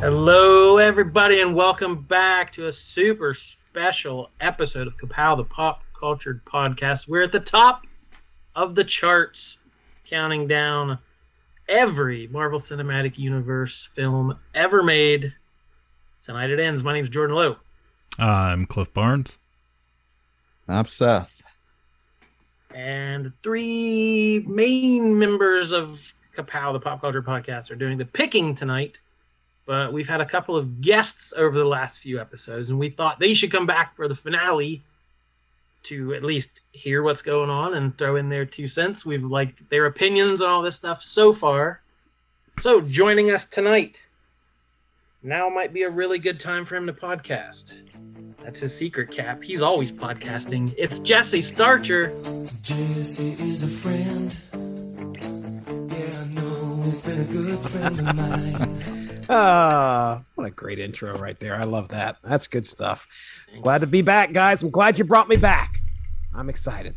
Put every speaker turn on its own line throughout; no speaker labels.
Hello, everybody, and welcome back to a super special episode of Kapow, the Pop Cultured Podcast. We're at the top of the charts, counting down every Marvel Cinematic Universe film ever made. Tonight it ends. My name's Jordan Lowe.
I'm Cliff Barnes.
I'm Seth.
And three main members of Kapow, the Pop Culture Podcast, are doing the picking tonight. But we've had a couple of guests over the last few episodes, and we thought they should come back for the finale to at least hear what's going on and throw in their two cents. We've liked their opinions on all this stuff so far. So, joining us tonight, now might be a really good time for him to podcast. That's his secret cap. He's always podcasting. It's Jesse Starcher.
Jesse is a friend. Yeah, I know he's been a good friend of mine.
Ah, what a great intro right there. I love that. That's good stuff. Glad to be back, guys. I'm glad you brought me back. I'm excited.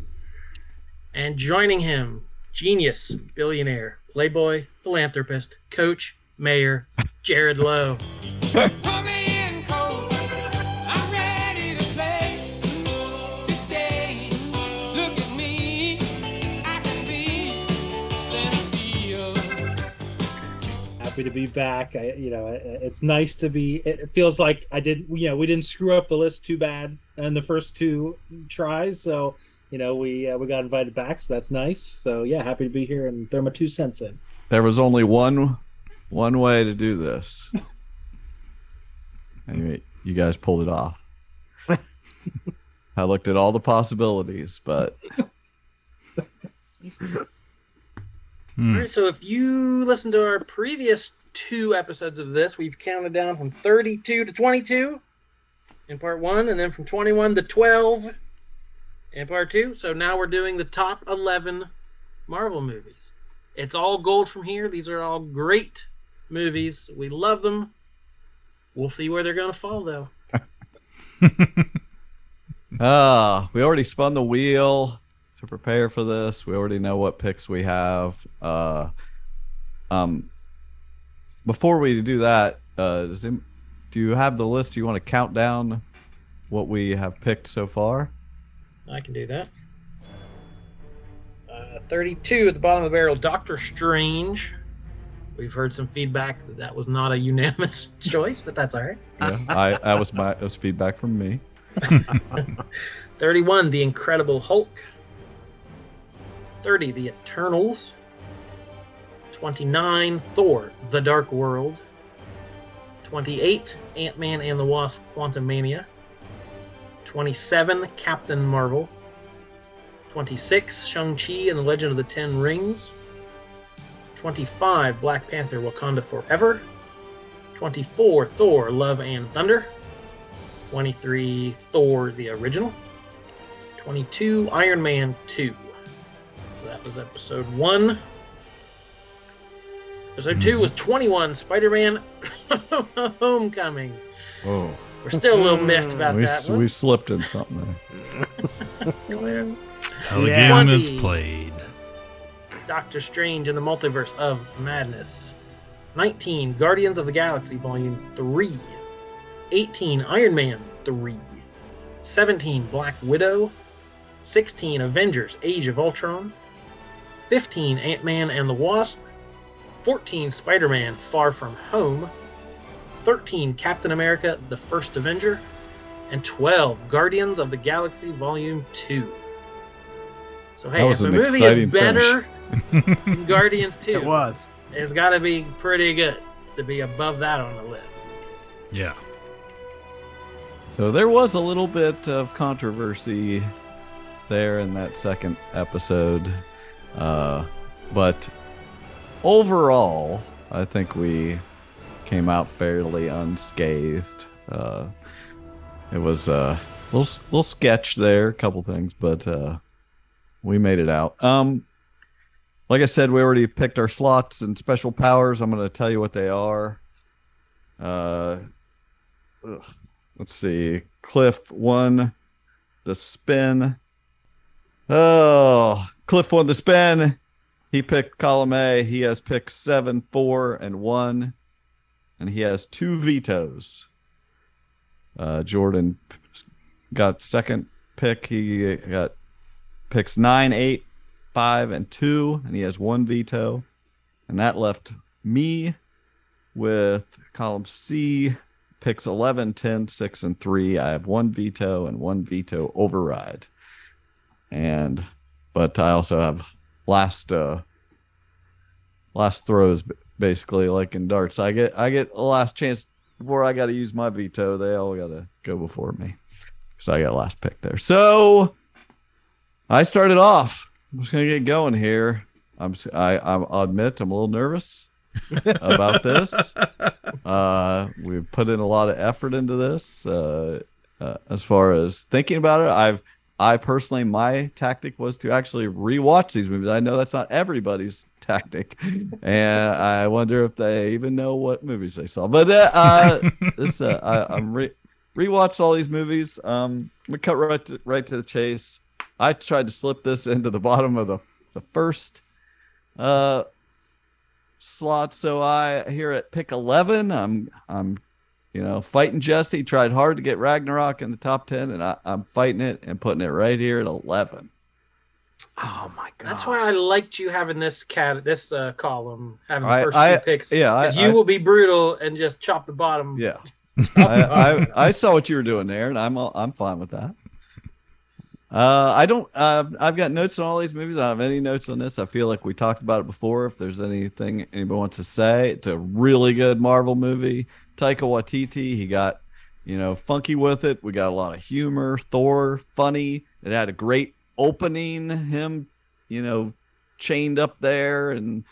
And joining him, genius, billionaire, playboy, philanthropist, coach, mayor, Jared Lowe.
happy to be back. I, you know, it- it's nice to be. It feels like I did. You know, we didn't screw up the list too bad in the first two tries. So, you know, we uh, we got invited back, so that's nice. So yeah, happy to be here and throw my two cents in.
There was only one one way to do this. anyway, you guys pulled it off. I looked at all the possibilities, but
Hmm.
All right, so if you listen to our previous two episodes of this, we've counted down from 32 to 22 in part one, and then from 21 to 12 in part two. So now we're doing the top 11 Marvel movies. It's all gold from here. These are all great movies. We love them. We'll see where they're going to fall, though.
ah, we already spun the wheel to prepare for this. We already know what picks we have. Uh, um, before we do that, uh, does it, do you have the list? Do you want to count down what we have picked so far?
I can do that. Uh, 32 at the bottom of the barrel, Doctor Strange. We've heard some feedback that that was not a unanimous choice, but that's all right.
Yeah, I that was my that was feedback from me.
31, The Incredible Hulk. 30, The Eternals. 29, Thor, The Dark World. 28, Ant Man and the Wasp, Quantumania. 27, Captain Marvel. 26, Shang-Chi and the Legend of the Ten Rings. 25, Black Panther, Wakanda Forever. 24, Thor, Love and Thunder. 23, Thor, the original. 22 Iron Man 2. So that was episode 1. Episode 2 was 21 Spider Man Homecoming.
Oh,
We're still a little miffed hmm. about
we,
that
s-
one.
we slipped in something there.
That's how the
Yeah.
game is played.
Doctor Strange in the Multiverse of Madness. 19 Guardians of the Galaxy Volume 3. 18 Iron Man 3. 17 Black Widow. 16 Avengers Age of Ultron. 15 Ant Man and the Wasp. 14 Spider Man Far From Home. 13 Captain America The First Avenger. And 12 Guardians of the Galaxy Volume 2. So, hey,
That was
if a
an
movie is better than Guardians 2,
It was.
it's got to be pretty good to be above that on the list.
Yeah.
So there was a little bit of controversy there in that second episode, uh, but overall, I think we came out fairly unscathed. Uh, it was a little little sketch there, a couple things, but uh, we made it out. Um, like I said, we already picked our slots and special powers. I'm going to tell you what they are. Uh, ugh, let's see. Cliff won the spin. Oh, Cliff won the spin. He picked column A. He has picked seven, four, and one, and he has two vetoes. Uh, Jordan got second pick. He got picks nine, eight, five, and two, and he has one veto. And that left me with column C, picks 11, 10, 6, and 3. I have one veto and one veto override. And, but I also have last, uh, last throws basically like in darts. I get, I get a last chance before I got to use my veto. They all got to go before me. So I got last pick there. So I started off. I'm just gonna get going here. I'm I I'm, I'll admit I'm a little nervous about this. Uh, we've put in a lot of effort into this. Uh, uh, as far as thinking about it, I've I personally my tactic was to actually rewatch these movies. I know that's not everybody's tactic, and I wonder if they even know what movies they saw. But uh, uh, this uh, I, I'm re rewatched all these movies. Um, we cut right to, right to the chase. I tried to slip this into the bottom of the, the first uh slot. So I here at pick eleven, I'm I'm you know fighting Jesse. Tried hard to get Ragnarok in the top ten, and I, I'm fighting it and putting it right here at eleven.
Oh my god.
That's why I liked you having this cat this uh, column having the
I-
first
I-
two picks.
yeah, I-
you
I-
will be brutal and just chop the bottom.
Yeah, I, I I saw what you were doing there, and I'm all, I'm fine with that. Uh, I don't. Uh, I've got notes on all these movies. I don't have any notes on this. I feel like we talked about it before. If there's anything anybody wants to say, it's a really good Marvel movie. Taika Waititi, he got, you know, funky with it. We got a lot of humor. Thor, funny. It had a great opening. Him, you know, chained up there, and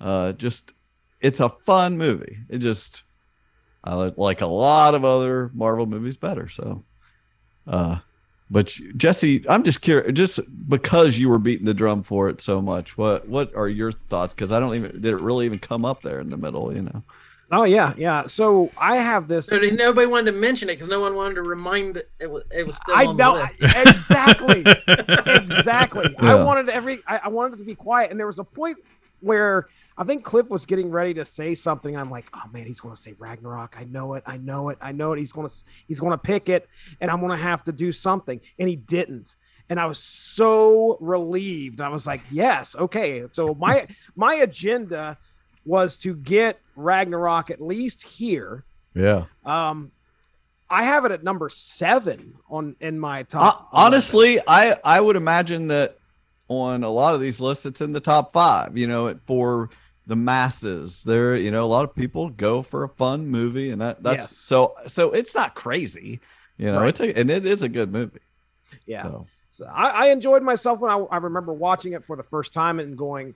uh, just, it's a fun movie. It just, I like a lot of other Marvel movies better. So, uh, but Jesse, I'm just curious, just because you were beating the drum for it so much, what what are your thoughts? Because I don't even did it really even come up there in the middle, you know?
Oh yeah, yeah. So I have this.
So nobody wanted to mention it because no one wanted to remind it, it was it was still
I
on
know
the list.
exactly, exactly. I wanted every. I, I wanted it to be quiet, and there was a point where I think Cliff was getting ready to say something. I'm like, oh man, he's going to say Ragnarok. I know it. I know it. I know it. He's going to he's going to pick it, and I'm going to have to do something, and he didn't. And I was so relieved. I was like, yes, okay. So my my agenda was to get Ragnarok at least here.
Yeah.
Um, I have it at number seven on in my
Uh,
top.
honestly, I I would imagine that on a lot of these lists, it's in the top five. You know, for the masses, there. You know, a lot of people go for a fun movie, and that that's
Yes.
so so. It's not crazy. You know,
Right.
it's a and it is a good movie.
yeah.
So.
So I, I enjoyed myself when I, I remember watching it for the first time and going,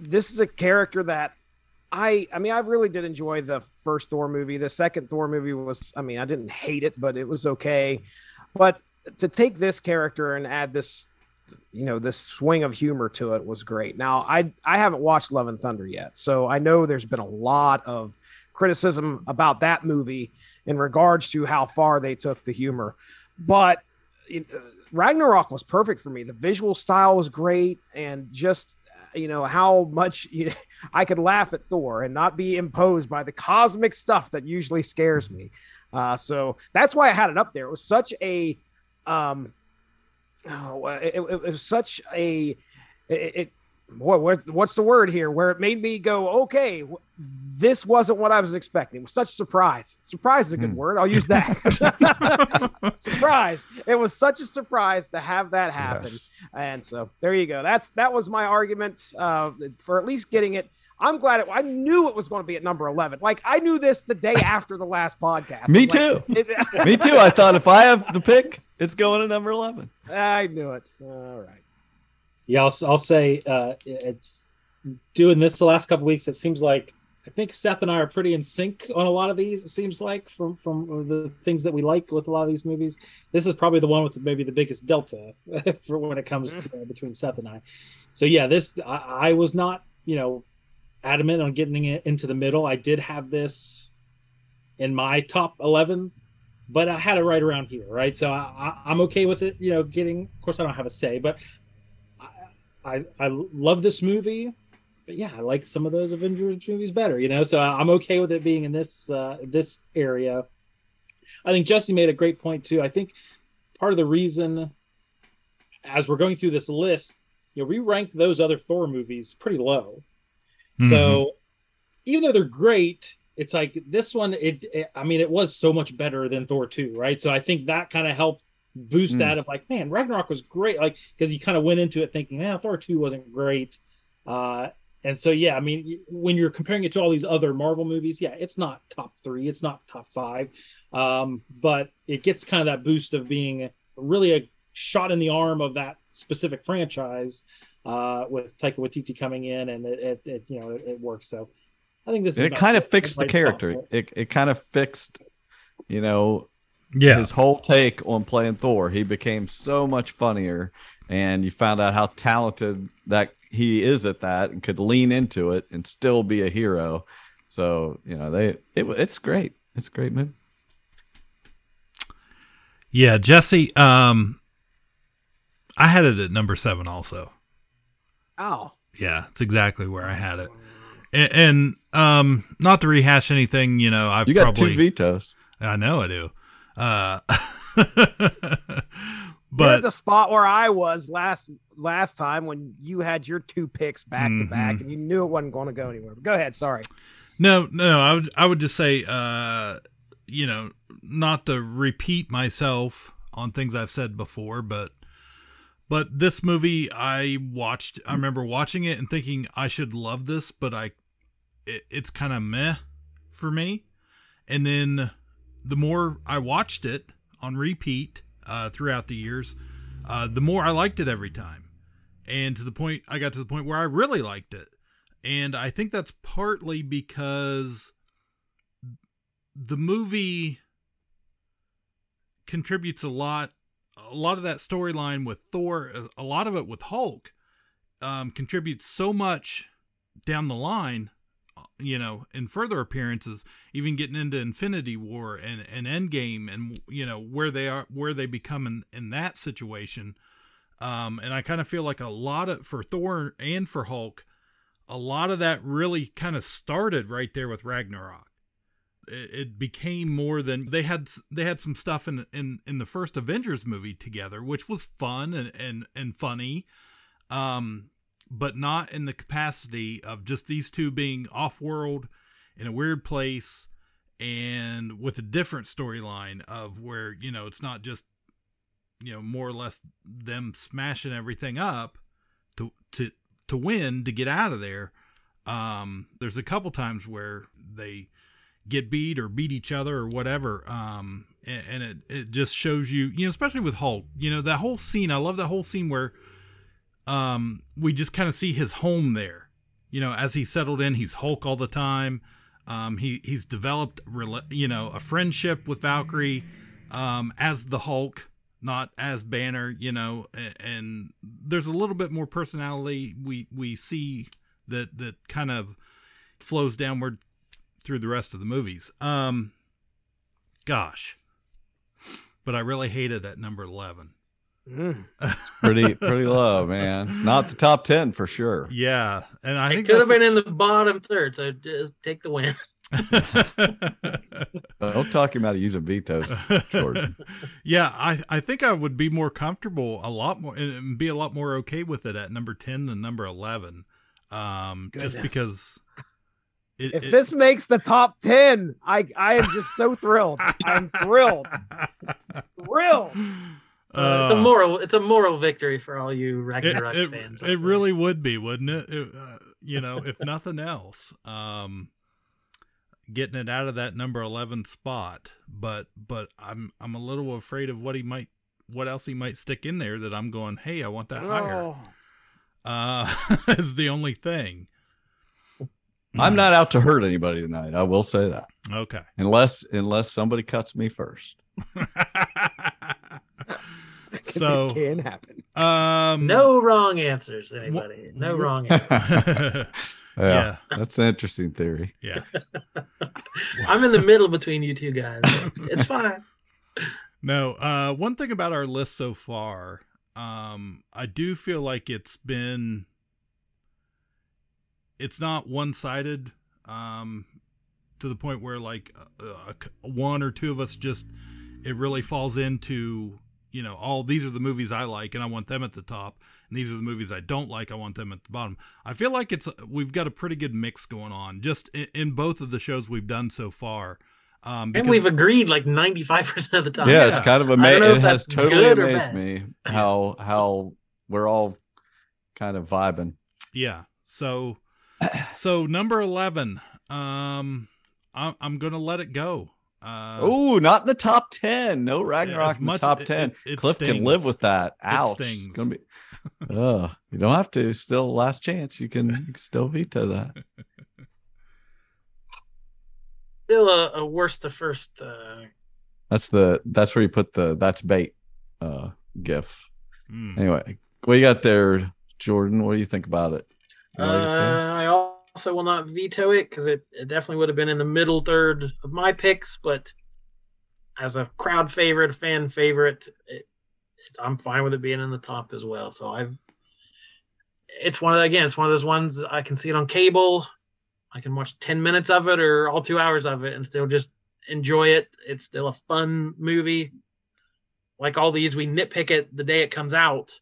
"This is a character that I I mean I really did enjoy the first Thor movie. The second Thor movie was I mean I didn't hate it, but it was okay. But to take this character and add this you know this swing of humor to it was great. Now I I haven't watched Love and Thunder yet, so I know there's been a lot of criticism about that movie in regards to how far they took the humor, but Ragnarok was perfect for me. The visual style was great, and just you know how much you know, I could laugh at Thor and not be imposed by the cosmic stuff that usually scares me. Uh, so that's why I had it up there. It was such a, um, oh, it, it, it was such a, it, it boy, what's, what's the word here? Where it made me go, okay, this wasn't what I was expecting. It was such a surprise. Surprise is a good
Hmm.
word. I'll use that. surprise. It was such a surprise to have that happen.
Yes.
And so there you go. That's that was my argument uh, for at least getting it. I'm glad it. I knew it was going to be at number 11. Like I knew this the day after the last podcast.
Me
like,
too.
it-
Me too. I thought if I have the pick, it's going to number eleven.
I knew it. All right.
Yeah, I'll, I'll say uh, doing this the last couple weeks, it seems like I think Seth and I are pretty in sync on a lot of these. It seems like from from the things that we like with a lot of these movies. This is probably the one with maybe the biggest delta for when it comes to uh, between Seth and I. So yeah, this I, I was not you know adamant on getting it into the middle. I did have this in my top eleven, but I had it right around here, right? So I, I, I'm okay with it. You know, getting. Of course, I don't have a say, but I, I love this movie but yeah, I like some of those Avengers movies better, you know. So I'm okay with it being in this uh, this area. I think Jesse made a great point too. I think part of the reason, as we're going through this list, you know, we ranked those other Thor movies pretty low. So even though they're great, it's like this one. It, it, I mean, it was so much better than Thor two, right? So I think that kind of helped boost
Mm.
that of like, man, Ragnarok was great, like because you kind of went into it thinking, man, Thor two wasn't great. Uh, and so, yeah, I mean, when you're comparing it to all these other Marvel movies, yeah, it's not top three, it's not top five, um, but it gets kind of that boost of being really a shot in the arm of that specific franchise uh, with Taika Waititi coming in, and it, it, it you know, it, it works. So, I think this is
it kind of fixed the character. It it kind of fixed, you know,
Yeah.
his whole take on playing Thor. He became so much funnier, and you found out how talented that he is at that, and could lean into it and still be a hero. So you know, they it, it's great. It's a great movie.
Yeah, Jesse. Um, I had it at number seven also.
Oh,
Yeah, it's exactly where I had it. And, and um, not to rehash anything, you know, I've
You got
probably
two vetoes.
I know I do. Uh,
but
but
the spot where I was last last time when you had your two picks back to back
Mhm.
and you knew it wasn't going to go anywhere. Go ahead. Sorry.
No, no, I would I would just say uh you know, not to repeat myself on things I've said before, but but this movie I watched I remember watching it and thinking I should love this, but I it, it's kind of meh for me. And then the more I watched it on repeat uh throughout the years, uh the more I liked it every time. And to the point I got to the point where I really liked it. And I think that's partly because the movie contributes a lot a lot of that storyline with Thor, a lot of it with Hulk, um, contributes so much down the line, you know, in further appearances, even getting into Infinity War and, and Endgame and, you know, where they are, where they become in, in that situation. Um, and I kind of feel like a lot of, for Thor and for Hulk, a lot of that really kind of started right there with Ragnarok. It, it became more than they had. They had some stuff in in in the first Avengers movie together, which was fun and and and funny, um, but not in the capacity of just these two being off world in a weird place and with a different storyline of where you know it's not just you know more or less them smashing everything up to to to win to get out of there. Um there's a couple times where they get beat or beat each other or whatever um and, and it it just shows you you know especially with Hulk you know that whole scene I love that whole scene where um we just kind of see his home there you know as he settled in he's Hulk all the time um he he's developed you know a friendship with Valkyrie um as the Hulk not as Banner, you know, and, and there's a little bit more personality we we see that that kind of flows downward through the rest of the movies. Um gosh. But I really hated at number 11.
Mm.
Pretty pretty low, man. It's not the top ten for sure.
Yeah, and I
It
think
could have been in the bottom third, so just take the win.
Don't talk him out of using vetoes, Jordan.
yeah, I, I think I would be more comfortable, a lot more, and be a lot more okay with it at number ten than number eleven, um, just because. It,
If
it-
this makes the top 10, I I am just so thrilled. I'm thrilled. Thrilled.
Uh, it's a
Uh,
moral. It's a moral victory for all you
it,
Ragnarok
it,
fans.
it really would be, wouldn't it? It, uh, you know, if nothing else, um, getting it out of that number eleven spot. But but I'm I'm a little afraid of what he might, what else he might stick in there that I'm going. Hey, I want that higher.
Oh,
uh is the only thing
I'm not out to hurt anybody tonight. I will say that.
Okay.
Unless unless somebody cuts me first.
'Cause
so
it can happen.
um
No wrong answers, anybody. No wrong answers.
yeah,
yeah.
That's an interesting theory.
Yeah.
I'm in the middle between you two guys. It's fine.
No, uh one thing about our list so far, um I do feel like it's been it's not one-sided um to the point where like uh, uh, one or two of us just it really falls into, you know, all these are the movies I like and I want them at the top and these are the movies I don't like I want them at the bottom. I feel like it's we've got a pretty good mix going on just in, in both of the shows we've done so far. Um
And we've agreed like 95% of the time.
yeah, it's kind of
I
amazing. It has totally amazed me how how we're all kind of vibing.
Yeah. So so number 11 um I'm, I'm going to let it go. Uh
oh, not in the top ten. No Ragnarok
as
in the top
it-
ten.
it- it
Cliff can live with that. Ouch. It's gonna be. Uh, you don't have to. Still, last chance. You can, you can still veto that.
Still a, a worst to first. Uh,
That's the. That's where you put the. That's bait. Uh, gif.
mm.
Anyway, what you got there, Jordan? What do you think about it? You
uh,
like it.
I also will not veto it because it, it definitely would have been in the middle third of my picks, but as a crowd favorite, a fan favorite, it, it, I'm fine with it being in the top as well. So I've. It's one of the, again, it's one of those ones I can see it on cable. I can watch 10 minutes of it or all two hours of it and still just enjoy it. It's still a fun movie. Like all these, we nitpick it the day it comes out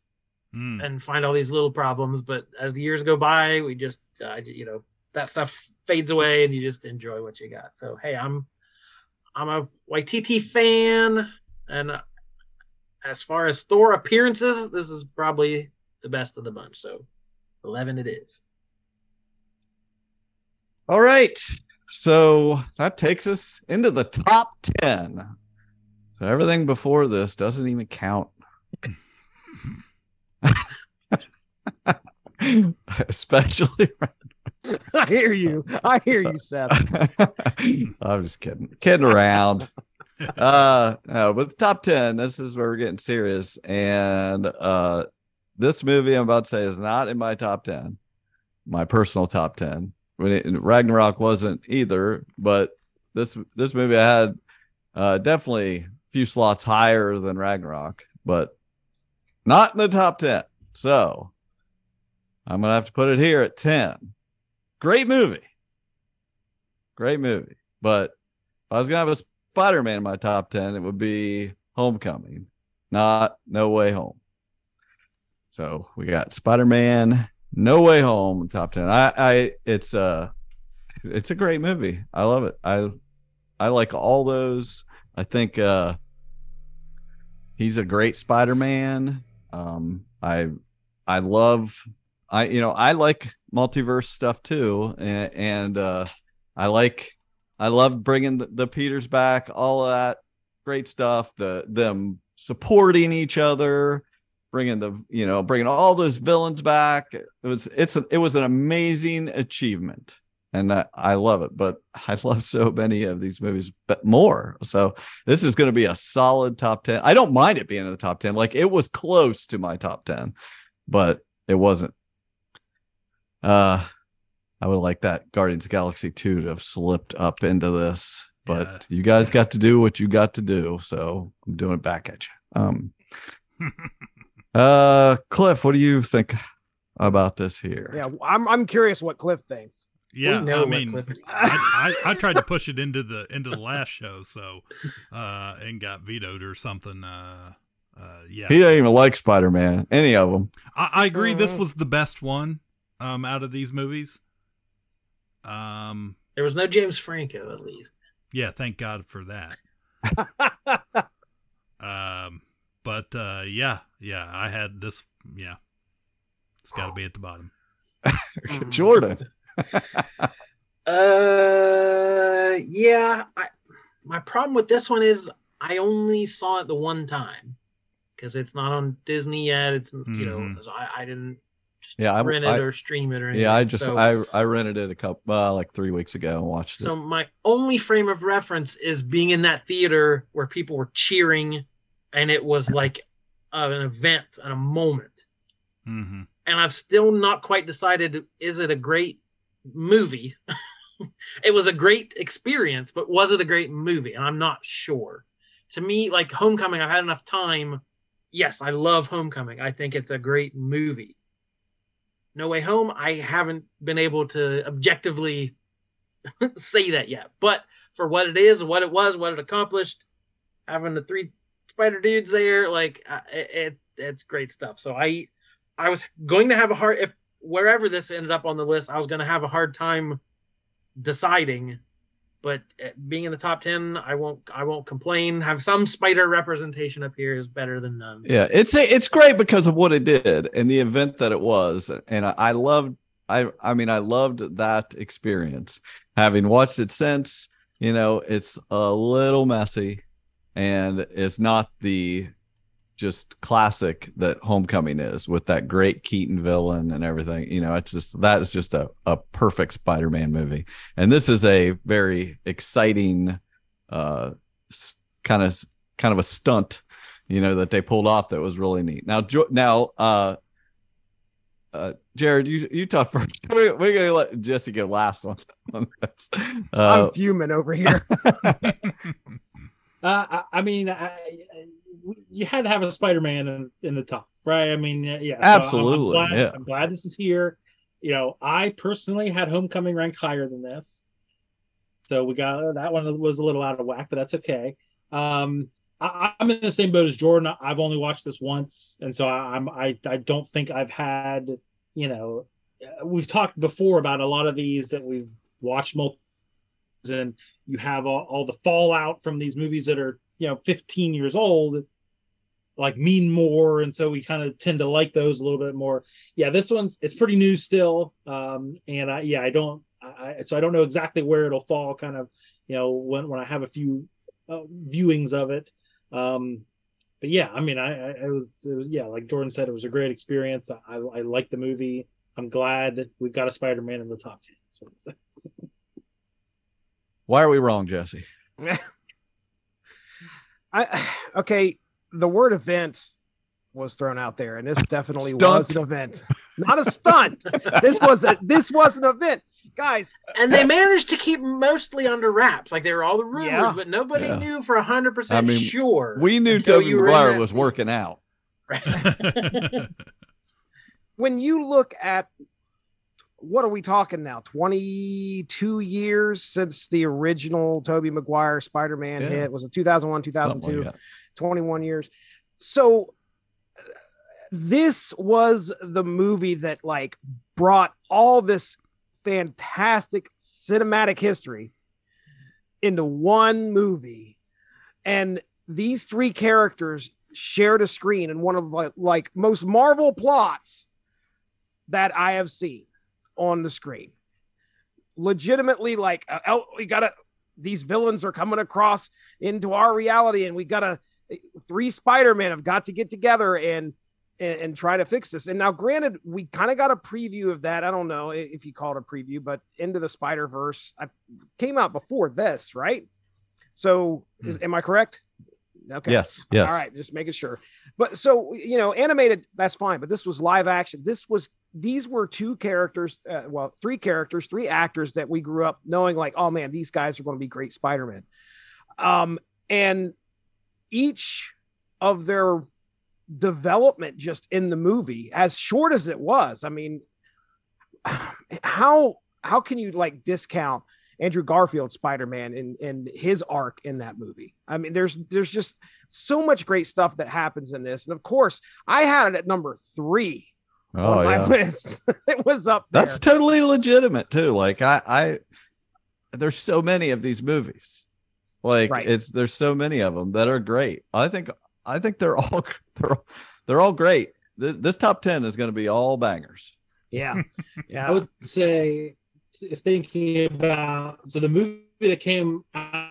Mm.
and find all these little problems. But as the years go by, we just, uh, you know, that stuff fades away and you just enjoy what you got. So, hey, I'm, I'm a YTT fan. And as far as Thor appearances, this is probably the best of the bunch. So 11 it is.
All right. So that takes us into the top 10. So everything before this doesn't even count. Especially
I hear you. I hear you, Seth.
I'm just kidding. Kidding around. Uh no, but the top 10, this is where we're getting serious. And uh this movie I'm about to say is not in my top 10, my personal top 10. When it, Ragnarok wasn't either, but this this movie I had uh definitely a few slots higher than Ragnarok, but not in the top 10. So I'm gonna have to put it here at 10. Great movie. Great movie. But if I was gonna have a Spider-Man in my top 10, it would be Homecoming, not No Way Home. So we got Spider-Man, No Way Home, top 10. I I it's uh it's a great movie. I love it. I I like all those. I think uh he's a great Spider-Man. Um I I love I you know I like multiverse stuff too and, and uh I like I love bringing the, the Peters back all of that great stuff the them supporting each other bringing the you know bringing all those villains back. It was it's a, it was an amazing achievement and I, I love it but I love so many of these movies but more. So this is going to be a solid top 10 I don't mind it being in the top 10 like it was close to my top 10 but it wasn't uh, I would like that Guardians of the Galaxy 2 to have slipped up into this, but you guys got to do what you got to do, so I'm doing it back at you. Um, uh, Cliff, what do you think about this here?
Yeah, I'm I'm curious what Cliff thinks.
Yeah, I mean, I, I, I tried to push it into the into the last show, so uh, and got vetoed or something. Uh, uh, yeah,
He didn't even like Spider Man, any of them.
I, I agree. This
Mhm.
was the best one um, out of these movies. Um,
there was no James Franco, at least.
yeah, thank God for that. Um, but uh, yeah, yeah, I had this. Yeah, it's got to be at the bottom.
Jordan.
Uh, yeah. I, my problem with this one is I only saw it the one time because it's not on Disney yet. It's you know
Mhm.
so I, I didn't
Yeah, I,
rent it
I-
or stream it or anything.
yeah, I just
So-
I I rented it a couple uh, like three weeks ago and watched it.
So my only frame of reference is being in that theater where people were cheering, and it was like uh, an event and a moment.
Mm-hmm.
And I've still not quite decided: is it a great movie? it was a great experience, but was it a great movie? And I'm not sure. To me, like Homecoming, I've had enough time. Yes, I love Homecoming. I think it's a great movie. No Way Home, I haven't been able to objectively say that yet. But for what it is, what it was, what it accomplished, having the three spider dudes there, like uh, it, it it's great stuff. So I I was going to have a hard if wherever this ended up on the list, I was going to have a hard time deciding. But uh, being in the top ten, I won't I won't complain. Have some spider representation up here is better than none.
Yeah, it's it's great because of what it did and the event that it was, and I, I loved. I I mean, I loved that experience. Having watched it since, you know, it's a little messy, and it's not the just classic that Homecoming is with that great Keaton villain and everything. You know, it's just that is just a a perfect Spider-Man movie, and this is a very exciting, uh, kind of kind of a stunt you know that they pulled off that was really neat now Jo- now uh uh jared you you talk first we're, we're gonna let jesse go last on, on this uh,
I'm fuming over here.
Uh, I, I mean, I, I- you had to have a Spider-Man in, in the top, right? I mean, yeah, yeah. So I'm- I'm
Absolutely,
glad-
yeah.
I'm glad this is here. You know, I personally had Homecoming ranked higher than this, so we got that one was a little out of whack, but that's okay. Um, I, I'm in the same boat as Jordan. I've only watched this once, and so I, I'm I I don't think I've had you know uh, we've talked before about a lot of these that we've watched multiple and you have all, all the fallout from these movies that are you know 15 years old like mean more and so we kind of tend to like those a little bit more. Yeah this one's it's pretty new still um and i yeah i don't i I- so i don't know exactly where it'll fall kind of you know when when i have a few uh, viewings of it. Um but yeah i mean i i it was it was yeah like jordan said it was a great experience. I i, I like the movie. I'm glad we've got a spider-man in the top 10 That's what I'm saying.
why are we wrong jesse
I okay. The word event was thrown out there, and this definitely
Stunt.
was an event, not a stunt. this was a this was an event, guys.
And they managed to keep mostly under wraps. Like they were all the rumors,
Yeah.
but nobody
Yeah.
knew for hundred percent
I
percent
mean,
sure.
we knew
until
Tobey
you were in
maguire
that
was working out
When you look at what are we talking now? Twenty two years since the original Tobey Maguire Spider Man
Yeah.
hit was it two thousand one, two thousand
Something
two?
like
21 years. So this was the movie that like brought all this fantastic cinematic history into one movie and these three characters shared a screen in one of like, like most marvel plots that i have seen on the screen legitimately like uh, oh, we gotta these villains are coming across into our reality and we gotta three Spider-Man have got to get together and and, and try to fix this. And now, granted, we kind of got a preview of that. I don't know if you call it a preview, but Into the Spider Verse I came out before this, right? So, is, am I correct? Okay.
yes yes
All right, just making sure. But so you know, animated, that's fine. But this was live action. This was these were two characters, uh, well, three characters, three actors that we grew up knowing, like, oh man, these guys are going to be great Spider-Man. Um, and each of their development just in the movie, as short as it was, I mean, how how can you like discount Andrew Garfield Spider-Man and and his arc in that movie. I mean, there's there's just so much great stuff that happens in this, and of course, I had it at number three
oh
on my
yeah
list. it was up there.
that's totally legitimate too like i i there's so many of these movies like
Right.
it's there's so many of them that are great i think i think they're all they're all- they're all great Th- this top 10 is going to be all bangers
yeah, yeah.
I would say, if thinking about so the movie that came out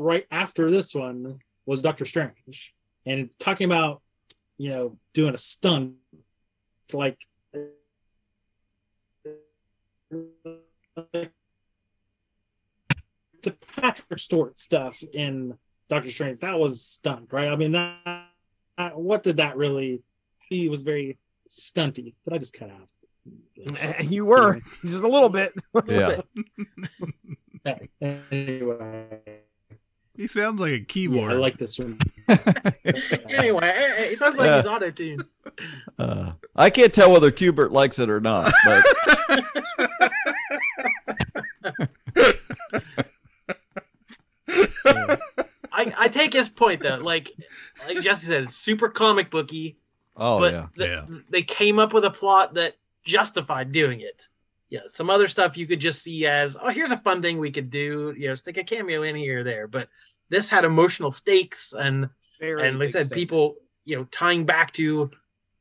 right after this one was Doctor Strange, and talking about you know doing a stunt like the Patrick Stewart stuff in Doctor Strange that was stunt, right? I mean, that, that, what did that really? He was very stunty. Did I just cut out?
You were just a little bit.
Yeah. Bit.
anyway.
He sounds like a
yeah,
keyboard.
I like this one.
anyway, eh, sounds like
Yeah.
he's auto tuned.
Uh, I can't tell whether Cubert likes it or not, but
I, I take his point though. Like like Jesse said, super comic booky,
oh
but
yeah,
the-
Yeah.
they came up with a plot that justified doing it. Yeah, some other stuff you could just see as, oh, here's a fun thing we could do. You know, stick a cameo in here or there. But this had emotional stakes and
Very
and like I said,
stakes.
people, you know, tying back to,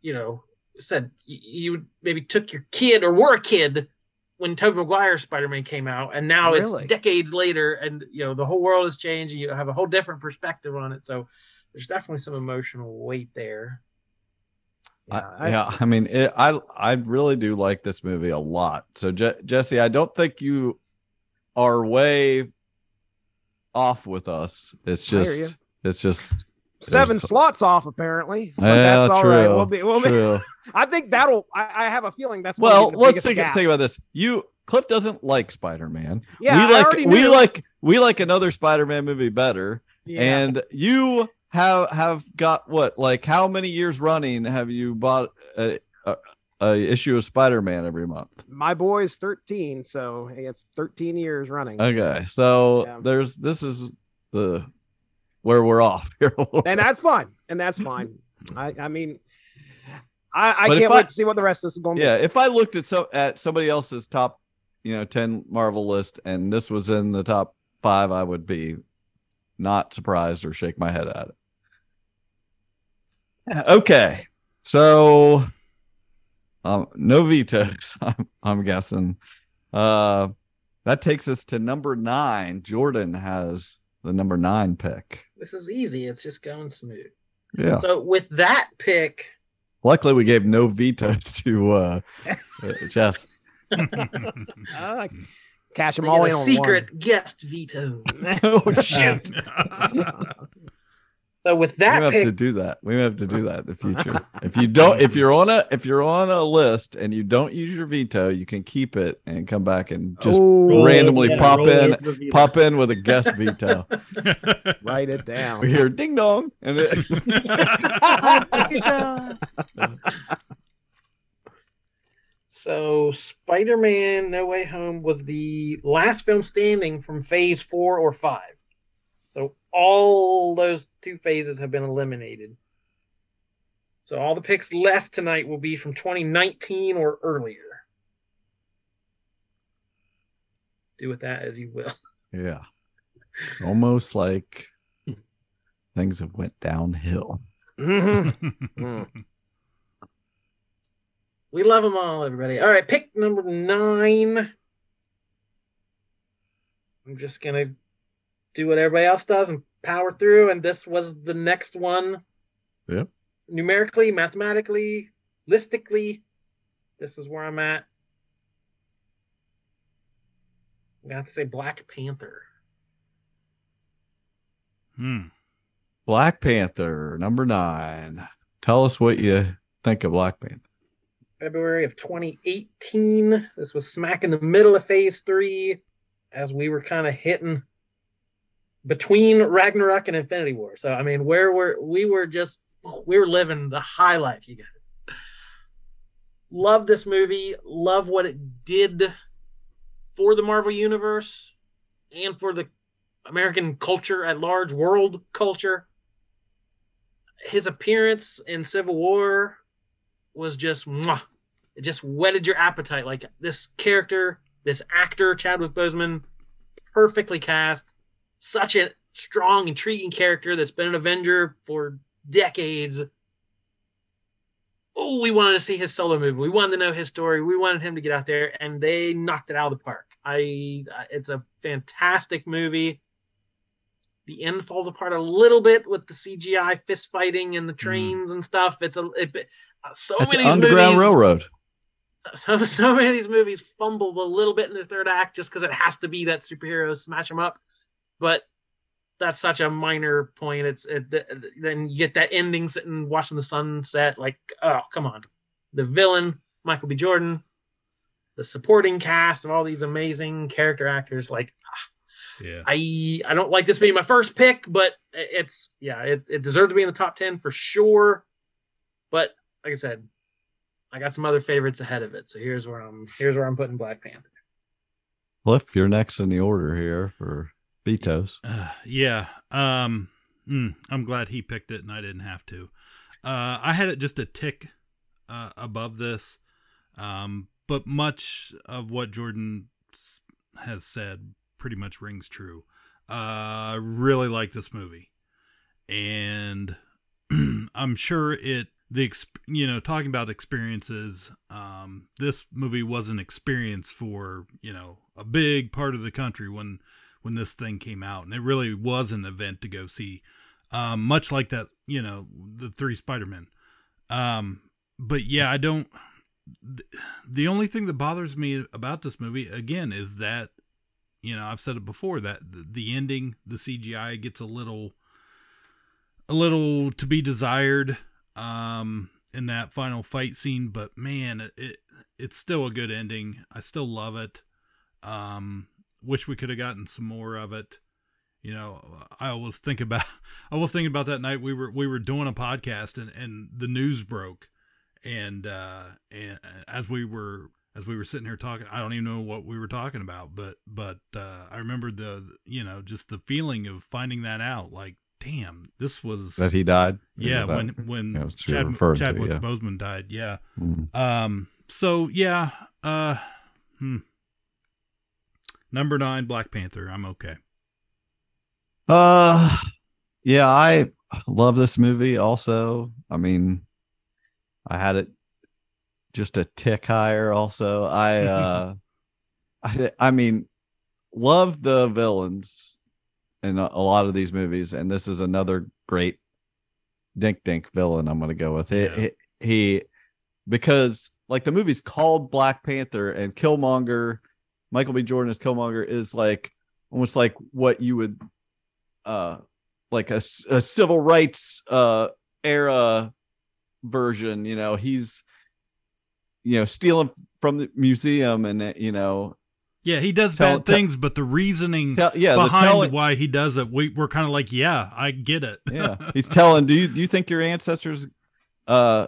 you know, said you maybe took your kid or were a kid when Tobey Maguire Spider-Man came out, and now
Really?
it's decades later, and you know the whole world has changed, and you have a whole different perspective on it. So there's definitely some emotional weight there.
I,
I-
yeah. I mean, it, I I really do like this movie a lot. So Je- Jesse, I don't think you are way off with us. It's just it's just
seven
There's-
slots off apparently. But
yeah,
that's all
true.
right. We'll be. We'll be. I think that'll. I, I have a feeling that's.
well, let's think,
gap.
think about this. You Cliff doesn't like Spider-Man.
Yeah,
we
I
like we like we like another Spider-Man movie better.
Yeah.
And you have have got what? Like how many years running have you bought a, a, a issue of Spider-Man every month?
my boy's 13, so it's 13 years running.
Okay, so
Yeah.
there's this is the where we're off here.
and that's fine. And that's fine. I. I mean. I, I
But
can't
I-
wait to see what the rest of this is going to
yeah,
be.
if I looked at so at somebody else's top, you know, ten Marvel list, and this was in the top five, I would be not surprised or shake my head at it. Yeah, Okay, so um, no vetoes. I'm, I'm guessing. Uh, that takes us to number nine. Jordan has the number nine pick.
This is easy. It's just going smooth.
Yeah.
So with that pick,
Luckily, we gave no vetoes to uh, uh, Jess.
Uh, cash them all in
a
on
secret guest veto.
oh shit!
So with that,
we
that
have to do that. We have to do that in the future. If you don't, if you're on a, if you're on a list and you don't use your veto, you can keep it and come back and just
Oh,
randomly
Yeah,
pop in, pop in with a guest veto.
write it down.
We hear ding dong, and it,
so Spider-Man: No Way Home was the last film standing from Phase Four or Five. So all those two phases have been eliminated. So all the picks left tonight will be from 2019 or earlier. Do with that as you will.
yeah, almost like things have went downhill.
Mhm. Mm.
We love them all, everybody. All right, pick number nine. I'm just gonna do what everybody else does and power through. And this was the next one.
Yeah.
Numerically, mathematically, listically, this is where I'm at. I'm gonna have to say Black Panther.
Hmm.
Black Panther number nine. Tell us what you think of Black Panther.
February of 2018. This was smack in the middle of phase three as we were kind of hitting between Ragnarok and Infinity War. So, I mean, where were we were just, we were living the high life, you guys. Love this movie. Love what it did for the Marvel Universe and for the American culture at large, world culture. His appearance in Civil War was just mwah. It just whetted your appetite. Like this character, this actor, Chadwick Boseman, perfectly cast. Such a strong, intriguing character that's been an Avenger for decades. Oh, we wanted to see his solo movie. We wanted to know his story. We wanted him to get out there, and they knocked it out of the park. I, it's a fantastic movie. The end falls apart a little bit with the CGI fist fighting and the trains and stuff. It's a, it, uh, so
That's
many
Underground
movies,
Railroad.
so so many of these movies fumbled a little bit in their third act just because it has to be that superhero smash them up, but that's such a minor point. It's it, th- then you get that ending sitting watching the sunset. Like, oh come on, the villain Michael B. Jordan, the supporting cast of all these amazing character actors. Like,
Yeah.
I I don't like this being my first pick, but it's yeah, it, it deserved to be in the top ten for sure. But like I said, I got some other favorites ahead of it. So here's where I'm here's where I'm putting Black Panther.
Cliff, you're next in the order here for vetoes.
Uh, yeah. Um, mm, I'm glad he picked it and I didn't have to. Uh, I had it just a tick uh, above this, um, but much of what Jordan has said pretty much rings true. Uh, I really like this movie, and I'm sure it the you know talking about experiences. Um, this movie was an experience for you know a big part of the country when when this thing came out, and it really was an event to go see. Um, much like that, you know, the three Spider Men. Um, but yeah, I don't. th- The only thing that bothers me about this movie, again, is that, you know, I've said it before that the, the ending, the CGI gets a little, a little to be desired, um, in that final fight scene. But man, it, it it's still a good ending. I still love it. Um, wish we could have gotten some more of it. You know, I always think about I was thinking about that night we were we were doing a podcast and and the news broke and uh and as we were as we were sitting here talking I don't even know what we were talking about but but uh I remembered the you know just the feeling of finding that out like damn this was
That he died.
yeah when when
yeah, that's what you're
Chad,
referring to,
Chadwick
yeah.
Boseman died yeah
Mhm.
um. So yeah. Uh. Hmm. Number nine, Black Panther. I'm okay.
Uh, yeah, I love this movie. Also, I mean, I had it just a tick higher. Also, I uh, I, I mean, love the villains in a, a lot of these movies, and this is another great dink dink villain. I'm gonna go with it.
Yeah.
He, he because like the movie's called Black Panther and Killmonger, Michael B. Jordan as Killmonger is like almost like what you would uh like a civil rights uh era version you know he's you know stealing from the museum and uh, you know
Yeah, he does
Tell-
bad
tell-
things, but the reasoning
tell, yeah the
behind
telling
why he does it, we, we're kind of like, yeah, I get it.
yeah he's telling do you do you think your ancestors uh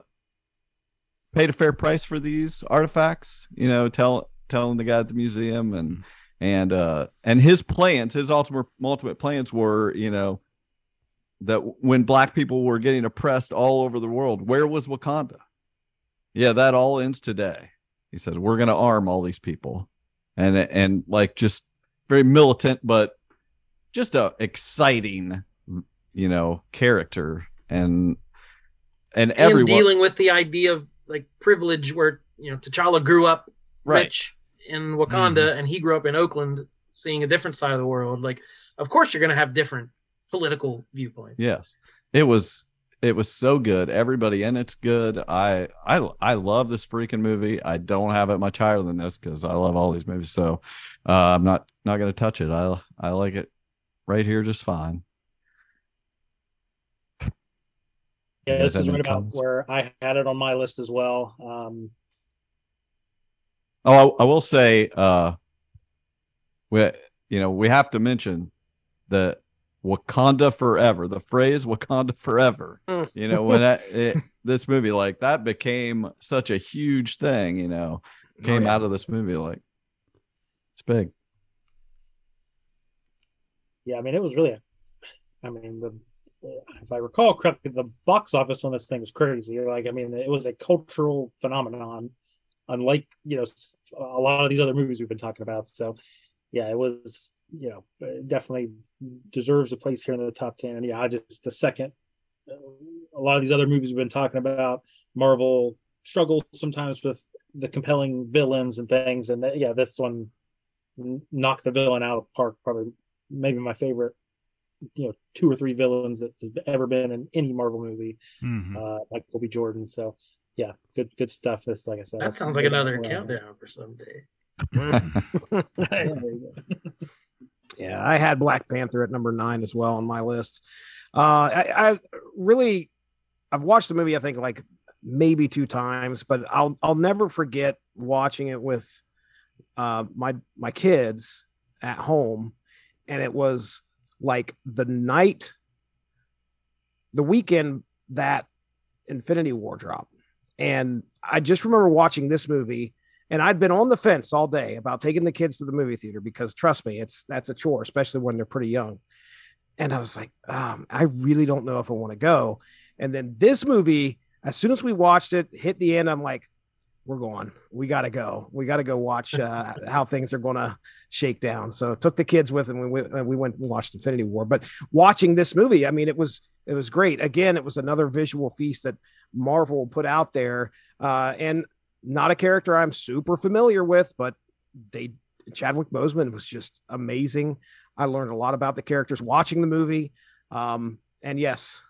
paid a fair price for these artifacts you know tell telling the guy at the museum and and uh and his plans his ultimate ultimate plans were you know that when black people were getting oppressed all over the world where was wakanda? Yeah that all ends today. He said we're going to arm all these people. And and like just very militant but just a exciting you know character. And and
And
everyone
dealing with the idea of like privilege where you know T'Challa grew up
right.
rich in Wakanda and he grew up in Oakland seeing a different side of the world. Like, of course you're gonna have different political viewpoints.
Yes. It was it was so good. Everybody in it's good. I I I love this freaking movie. I don't have it much higher than this because I love all these movies. So uh, I'm not not gonna touch it. I I like it right here just fine.
Yeah, this is
any
right about
comments?
where I had it on my list as well. Um,
Oh, I, I will say, uh, we you know we have to mention the Wakanda forever. The phrase Wakanda forever.
Mm.
You know when that, it, this movie like that became such a huge thing. You know, came
Oh, yeah.
out of this movie like it's big.
yeah, I mean, it was really, I mean, the if I recall correctly, the box office on this thing was crazy. Like, I mean, it was a cultural phenomenon, unlike you know a lot of these other movies we've been talking about. So, yeah, it was you know definitely deserves a place here in the top ten. And yeah, I just the second, uh, a lot of these other movies we've been talking about, Marvel struggles sometimes with the compelling villains and things, and that, yeah, this one knocked the villain out of the park. Probably maybe my favorite you know two or three villains that's ever been in any Marvel movie,
Mhm.
uh, like Kobe Jordan. So yeah, good good stuff. This, like I said,
That sounds like another countdown for someday.
There.
Yeah, I had Black Panther at number nine as well on my list. Uh, I, I really, I've watched the movie. I think like maybe two times, but I'll I'll never forget watching it with uh, my my kids at home, and it was like the night, the weekend that Infinity War dropped, and I just remember watching this movie and I'd been on the fence all day about taking the kids to the movie theater because trust me, it's that's a chore, especially when they're pretty young. And I was like, um, I really don't know if I want to go. And then this movie, as soon as we watched it, hit the end, I'm like, we're going. We got to go. We got to go watch uh, how things are going to shake down. So took the kids with, and we went, and we went and watched Infinity War. But watching this movie, I mean, it was it was great. Again, it was another visual feast that Marvel put out there, uh, and not a character I'm super familiar with, but they Chadwick Boseman was just amazing. I learned a lot about the characters watching the movie. Um, and yes,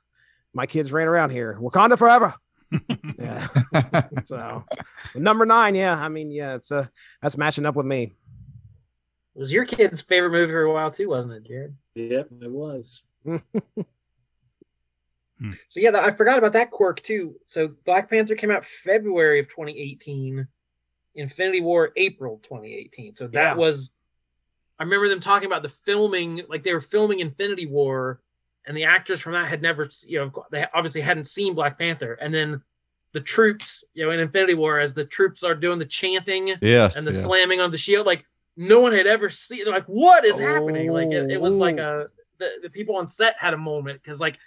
my kids ran around here. Wakanda forever. yeah. so number nine, yeah. I mean, yeah, it's a that's matching up with me.
It was your kid's favorite movie for a while too, wasn't it, Jared?
Yep, it was. Hmm.
So yeah, I forgot about that quirk too. So Black Panther came out February of 2018, Infinity War April 2018. So that
Yeah.
was I remember them talking about the filming, like they were filming Infinity War, and the actors from that had never, you know, they obviously hadn't seen Black Panther, and then the troops, you know, in Infinity War, as the troops are doing the chanting
yes.
and the
yeah.
slamming on the shield, like no one had ever seen. They're like, what is happening? Like it, it was like oh. a the, the people on set had a moment because like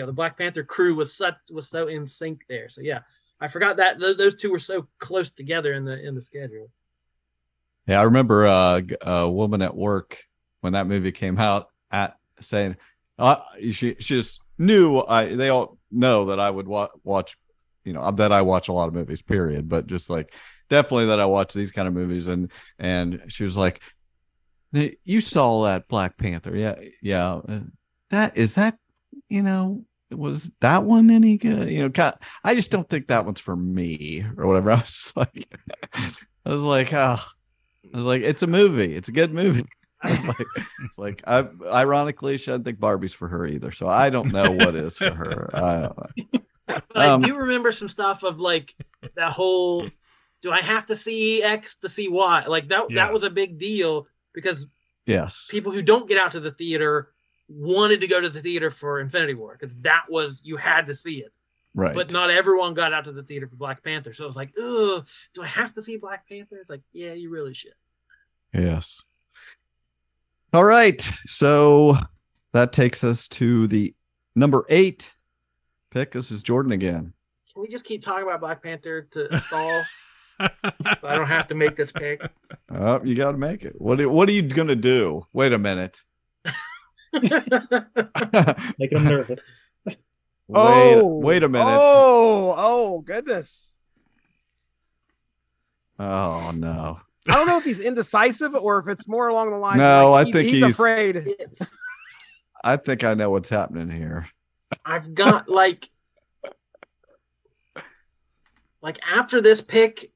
know the Black Panther crew was such was so in sync there. So yeah, I forgot that those, those two were so close together in the in the schedule.
Yeah, I remember uh, a woman at work when that movie came out at saying, uh, she she just knew I they all know that I would wa- watch, you know, that I watch a lot of movies, period. But just like definitely that I watch these kind of movies, and and she was like, you saw that Black Panther, yeah, yeah, uh, that is that, you know." Was that one any good? You know, kind I just don't think that one's for me or whatever. I was like, I was like, oh, I was like, it's a movie. It's a good movie. It's like, it's like I, ironically, she doesn't think Barbie's for her either. So I don't know what is for her. I don't know.
But
Um,
I do remember some stuff of like that whole do I have to see X to see Y? Like that
Yeah.
that was a big deal because
Yes.
people who don't get out to the theater wanted to go to the theater for Infinity War because that was you had to see it.
Right.
But not everyone got out to the theater for Black Panther. So it was like, ugh, do I have to see Black Panther? It's like, yeah, you really should.
Yes. All right. So that takes us to the number eight pick. This is Jordan again.
Can we just keep talking about Black Panther to stall? so I don't have to make this pick.
Oh, you got to make it. What, are- what are you going to do? Wait a minute.
Making him nervous.
wait,
oh,
wait a minute.
Oh, oh, goodness.
Oh, no.
I don't know if he's indecisive or if it's more along the lines.
No,
like
I
he-
think
he's,
he's-
afraid.
I think I know what's happening here.
I've got like like after this pick,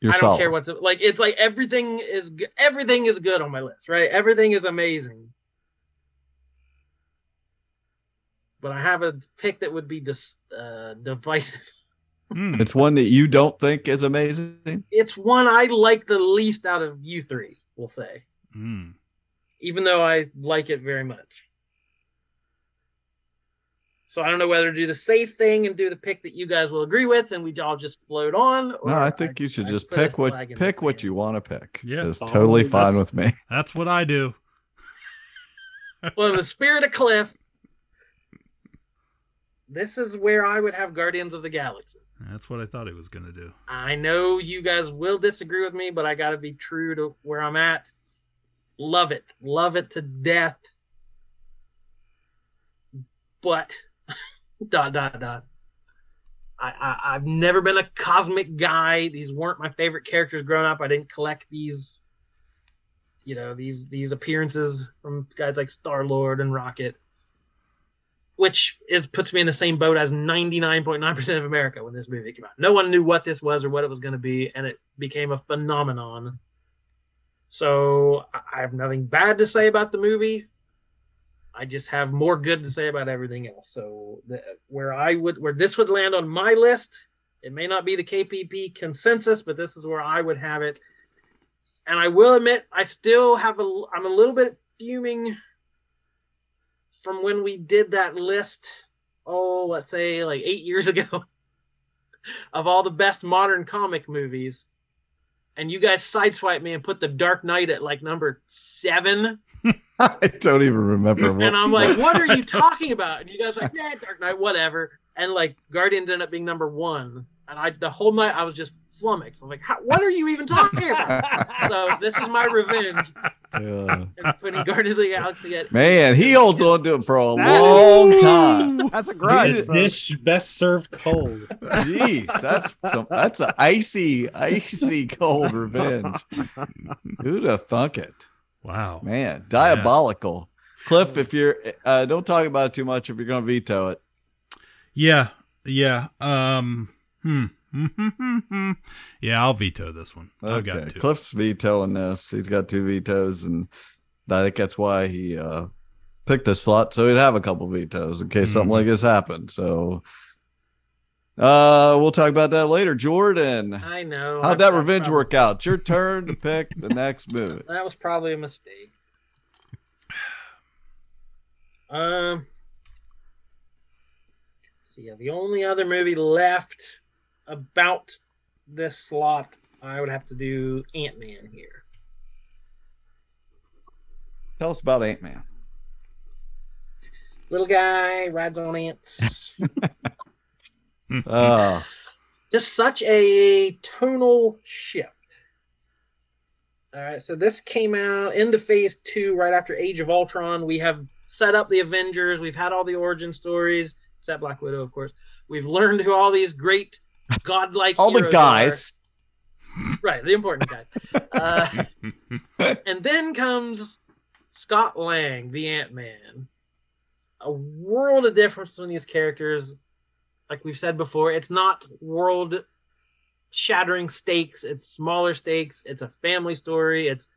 You're
I don't
solid.
care what's like. It's like everything is everything is good on my list, right? Everything is amazing. But I have a pick that would be dis, uh, divisive.
Hmm.
It's one that you don't think is amazing.
It's one I like the least out of you three. We'll say,
Hmm.
even though I like it very much. So I don't know whether to do the safe thing and do the pick that you guys will agree with, and we all just float on.
No, I think you should
I
just pick what
flag in the
pick what you want to pick.
Yeah.
it's
Oh,
totally fine with me.
That's what I do.
well, in the spirit of Cliff, this is where I would have Guardians of the Galaxy.
That's what I thought it was gonna do.
I know you guys will disagree with me, but I got to be true to where I'm at. Love it, love it to death. But dot dot dot. I, I I've never been a cosmic guy. These weren't my favorite characters growing up. I didn't collect these, you know, these these appearances from guys like Star Lord and Rocket. Which is puts me in the same boat as 99.9% of America when this movie came out. No one knew what this was or what it was going to be, and it became a phenomenon. So I have nothing bad to say about the movie. I just have more good to say about everything else. So the, where I would where this would land on my list, it may not be the KPP consensus, but this is where I would have it. And I will admit, I still have a I'm a little bit fuming from when we did that list. Oh, let's say like eight years ago, of all the best modern comic movies, and you guys sideswiped me and put The Dark Knight at like number seven.
I don't even remember.
And I'm like, what are you talking about? And you guys are like, yeah, Dark Knight, whatever. And like Guardians ended up being number one. And I the whole night I was just flummoxed. I'm like, How, what are you even talking about? so this is my revenge
Yeah.
putting Guardians of the Galaxy at
Man, he holds on to it for a
That-
long time.
That's a grudge.
Dish best served cold.
Jeez, that's some, that's an icy, icy cold revenge. Who'd have thunk it?
Wow.
Man, diabolical. Cliff, if you're uh, don't talk about it too much if you're gonna veto it.
Yeah. Yeah. Um. Hmm. yeah, I'll veto this one. I've got
Okay. Cliff's vetoing this. He's got two vetoes, and I think that's why he uh picked this slot so he'd have a couple vetoes in case something
Mhm.
like this happened. So uh we'll talk about that later. Jordan,
I know.
how'd
I-
that revenge
probably-
work out? It's your turn to pick the next movie.
That was probably a mistake. Um. So yeah, the only other movie left about this slot, I would have to do Ant Man here.
Tell us about Ant Man.
Little guy rides on ants.
Uh
Just such a tonal shift. All right, so this came out into Phase Two right after Age of Ultron. We have set up the Avengers. We've had all the origin stories, except Black Widow, of course. We've learned who all these great godlike
all the guys.
are. right? The important guys. Uh, and then comes Scott Lang, the Ant Man. A world of difference between these characters. Like we've said before, it's not world shattering stakes, it's smaller stakes. It's a family story. It's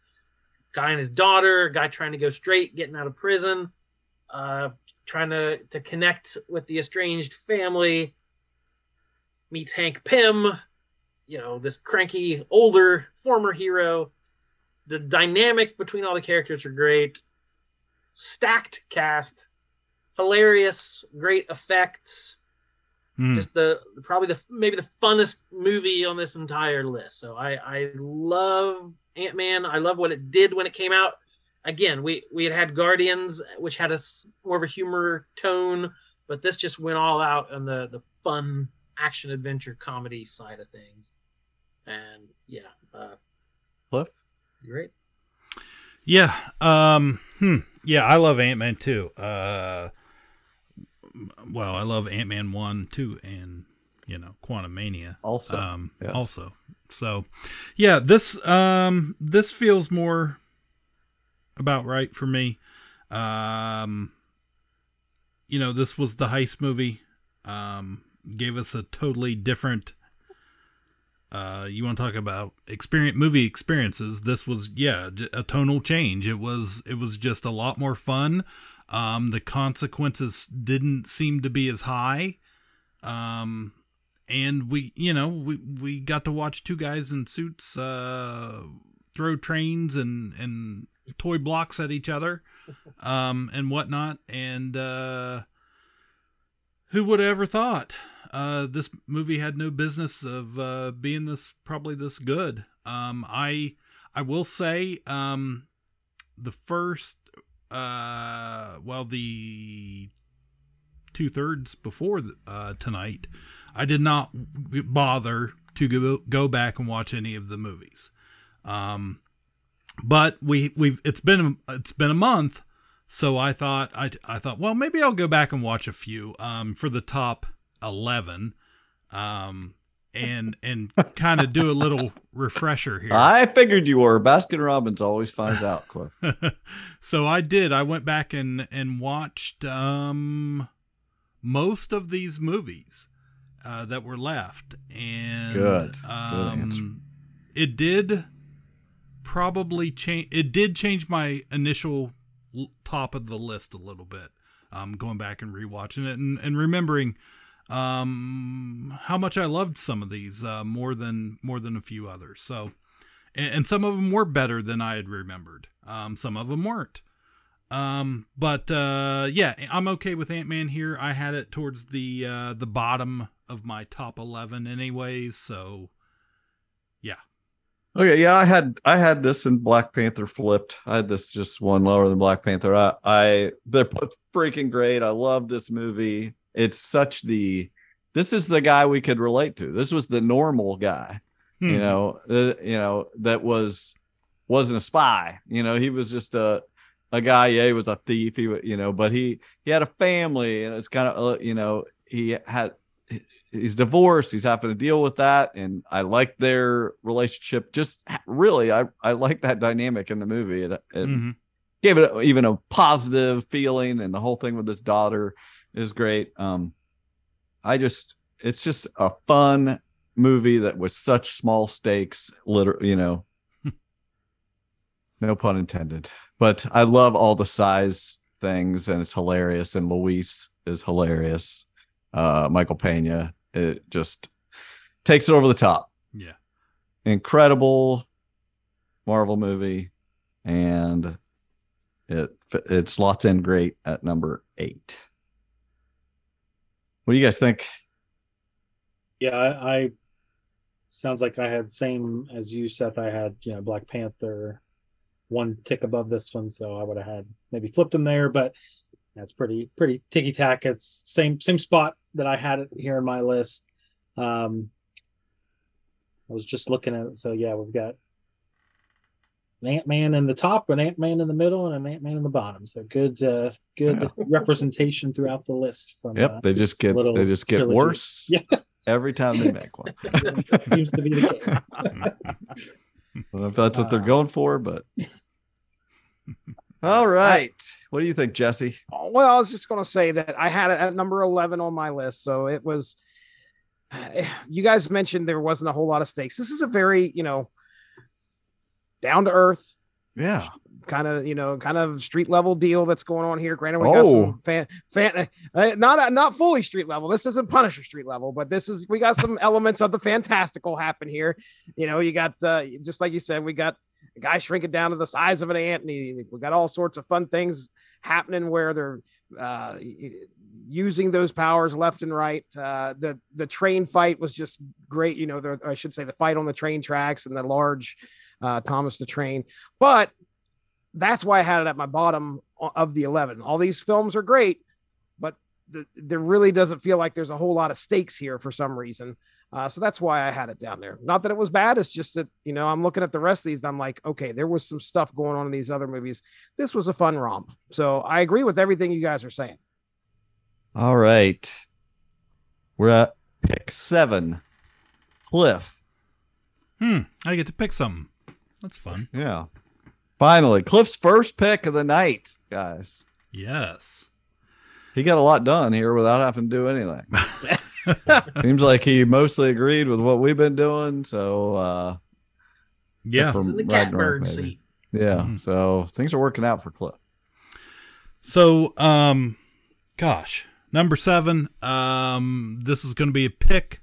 guy and his daughter, guy trying to go straight, getting out of prison, uh, trying to, to connect with the estranged family. Meets Hank Pym, you know, this cranky older former hero. The dynamic between all the characters are great. Stacked cast, hilarious, great effects.
Hmm.
Just the probably the maybe the funnest movie on this entire list. So I I love Ant Man. I love what it did when it came out. Again, we we had had Guardians, which had a more of a humor tone, but this just went all out on the the fun action adventure comedy side of things. And yeah, uh,
Cliff.
great.
Yeah. Um. Hmm. Yeah, I love Ant Man too. Uh. Well, I love Ant Man one, two, and you know Quantumania.
Also,
um.
yes.
Also. So, yeah. This um. This feels more about right for me. Um. You know, this was the heist movie. Um. Gave us a totally different uh you want to talk about experience movie experiences. This was yeah a tonal change. It was it was just a lot more fun. Um the consequences didn't seem to be as high. Um and we you know we we got to watch two guys in suits uh throw trains and and toy blocks at each other um and whatnot. And uh who would have ever thought uh, this movie had no business of uh, being this probably this good. Um, I I will say um, the first uh, well the two thirds before uh, tonight, I did not bother to go go back and watch any of the movies. Um, but we we've it's been it's been a month, so I thought I I thought well maybe I'll go back and watch a few um for the top 11 um and and kind of do a little refresher here.
I figured you were. Baskin Robbins always finds out, Cliff.
so I did. I went back and and watched um most of these movies uh, that were left, and
Good. Good
um,
answer.
it did probably change. It did change my initial l- top of the list a little bit. Um, going back and rewatching it and, and remembering um how much I loved some of these uh, more than more than a few others. So, and, and some of them were better than I had remembered. Um, some of them weren't. Um, but uh, yeah, I'm okay with Ant Man here. I had it towards the uh, the bottom of my top eleven, anyways. So, yeah,
Okay, yeah, I had I had this in Black Panther flipped. I had this just one lower than Black Panther. I, I they're both freaking great. I love this movie. It's such the this is the guy we could relate to. This was the normal guy, you
Hmm.
know, uh, you know that was wasn't a spy. You know, he was just a a guy. Yeah, he was a thief. He, you know, but he he had a family, and it's kind of uh, you know he had he's divorced he's having to deal with that and i like their relationship just really i i like that dynamic in the movie it, it
Mhm.
gave it even a positive feeling and the whole thing with his daughter is great. Um i just it's just a fun movie that was such small stakes literally you know. No pun intended. But i love all the size things and it's hilarious and luis is hilarious. Uh michael pena it just takes it over the top.
Yeah.
incredible marvel movie and it it slots in great at number eight what do you guys think
Yeah, I, I sounds like I had same as you, Seth. I had you know Black Panther one tick above this one, so I would have had maybe flipped them there, but that's pretty pretty ticky tack. It's same same spot that I had it here in my list. Um, I was just looking at it, so yeah, we've got an Ant Man in the top, an Ant Man in the middle, and an Ant Man in the bottom. So good, uh, good
Yeah.
representation throughout the list. From
yep
uh,
they just get they just get
trilogy.
worse
Yeah.
every time they make one
seems to be the case.
I don't know if that's what they're going for, but all right. What do you think, Jesse?
Well, I was just going to say that I had it at number 11 on my list. So it was, you guys mentioned there wasn't a whole lot of stakes. This is a very, you know, down to earth,
Yeah.
kind of, you know, kind of street level deal that's going on here. Granted, we got
Oh.
some fan, fan, uh, not, not fully street level. This isn't Punisher street level, but this is, we got some elements of the fantastical happen here. You know, you got, uh, just like you said, we got a guy shrinking down to the size of an ant. And he, we got all sorts of fun things happening where they're uh, using those powers left and right. Uh, the the train fight was just great. You know, the, I should say the fight on the train tracks and the large uh, Thomas the Train. But that's why I had it at my bottom of the eleven. All these films are great, but the, there really doesn't feel like there's a whole lot of stakes here for some reason. Uh, so that's why I had it down there. Not that it was bad. It's just that, you know, I'm looking at the rest of these. And I'm like, okay, there was some stuff going on in these other movies. This was a fun romp. So I agree with everything you guys are saying.
All right. We're at pick seven. Cliff.
Hmm. I get to pick something. That's fun.
Yeah. Finally, Cliff's first pick of the night, guys.
Yes.
He got a lot done here without having to do anything. Seems like he mostly agreed with what we've been doing. So, uh,
Yeah.
from
in the
Ragnarok,
catbird seat.
yeah.
Mhm.
So things are working out for Cliff.
So, um, gosh, number seven. Um, this is going to be a pick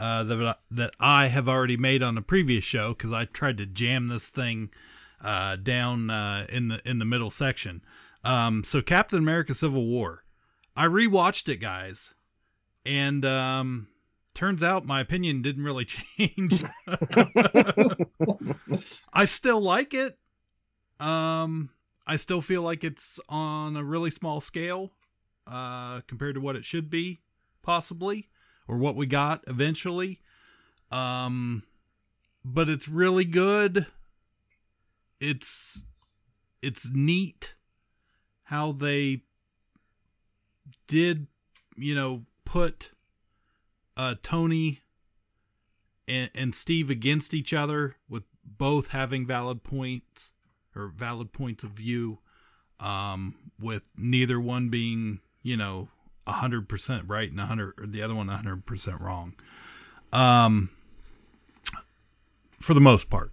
uh, that that I have already made on a previous show because I tried to jam this thing uh, down uh, in the in the middle section. Um, so, Captain America: Civil War. I rewatched it, guys, and um, turns out my opinion didn't really change. I still like it. Um, I still feel like it's on a really small scale uh, compared to what it should be, possibly, or what we got eventually. Um, but it's really good. It's it's neat how they did, you know, put uh, Tony and, and Steve against each other with both having valid points or valid points of view um with neither one being you know hundred percent right and a hundred or the other one hundred percent wrong. Um, for the most part.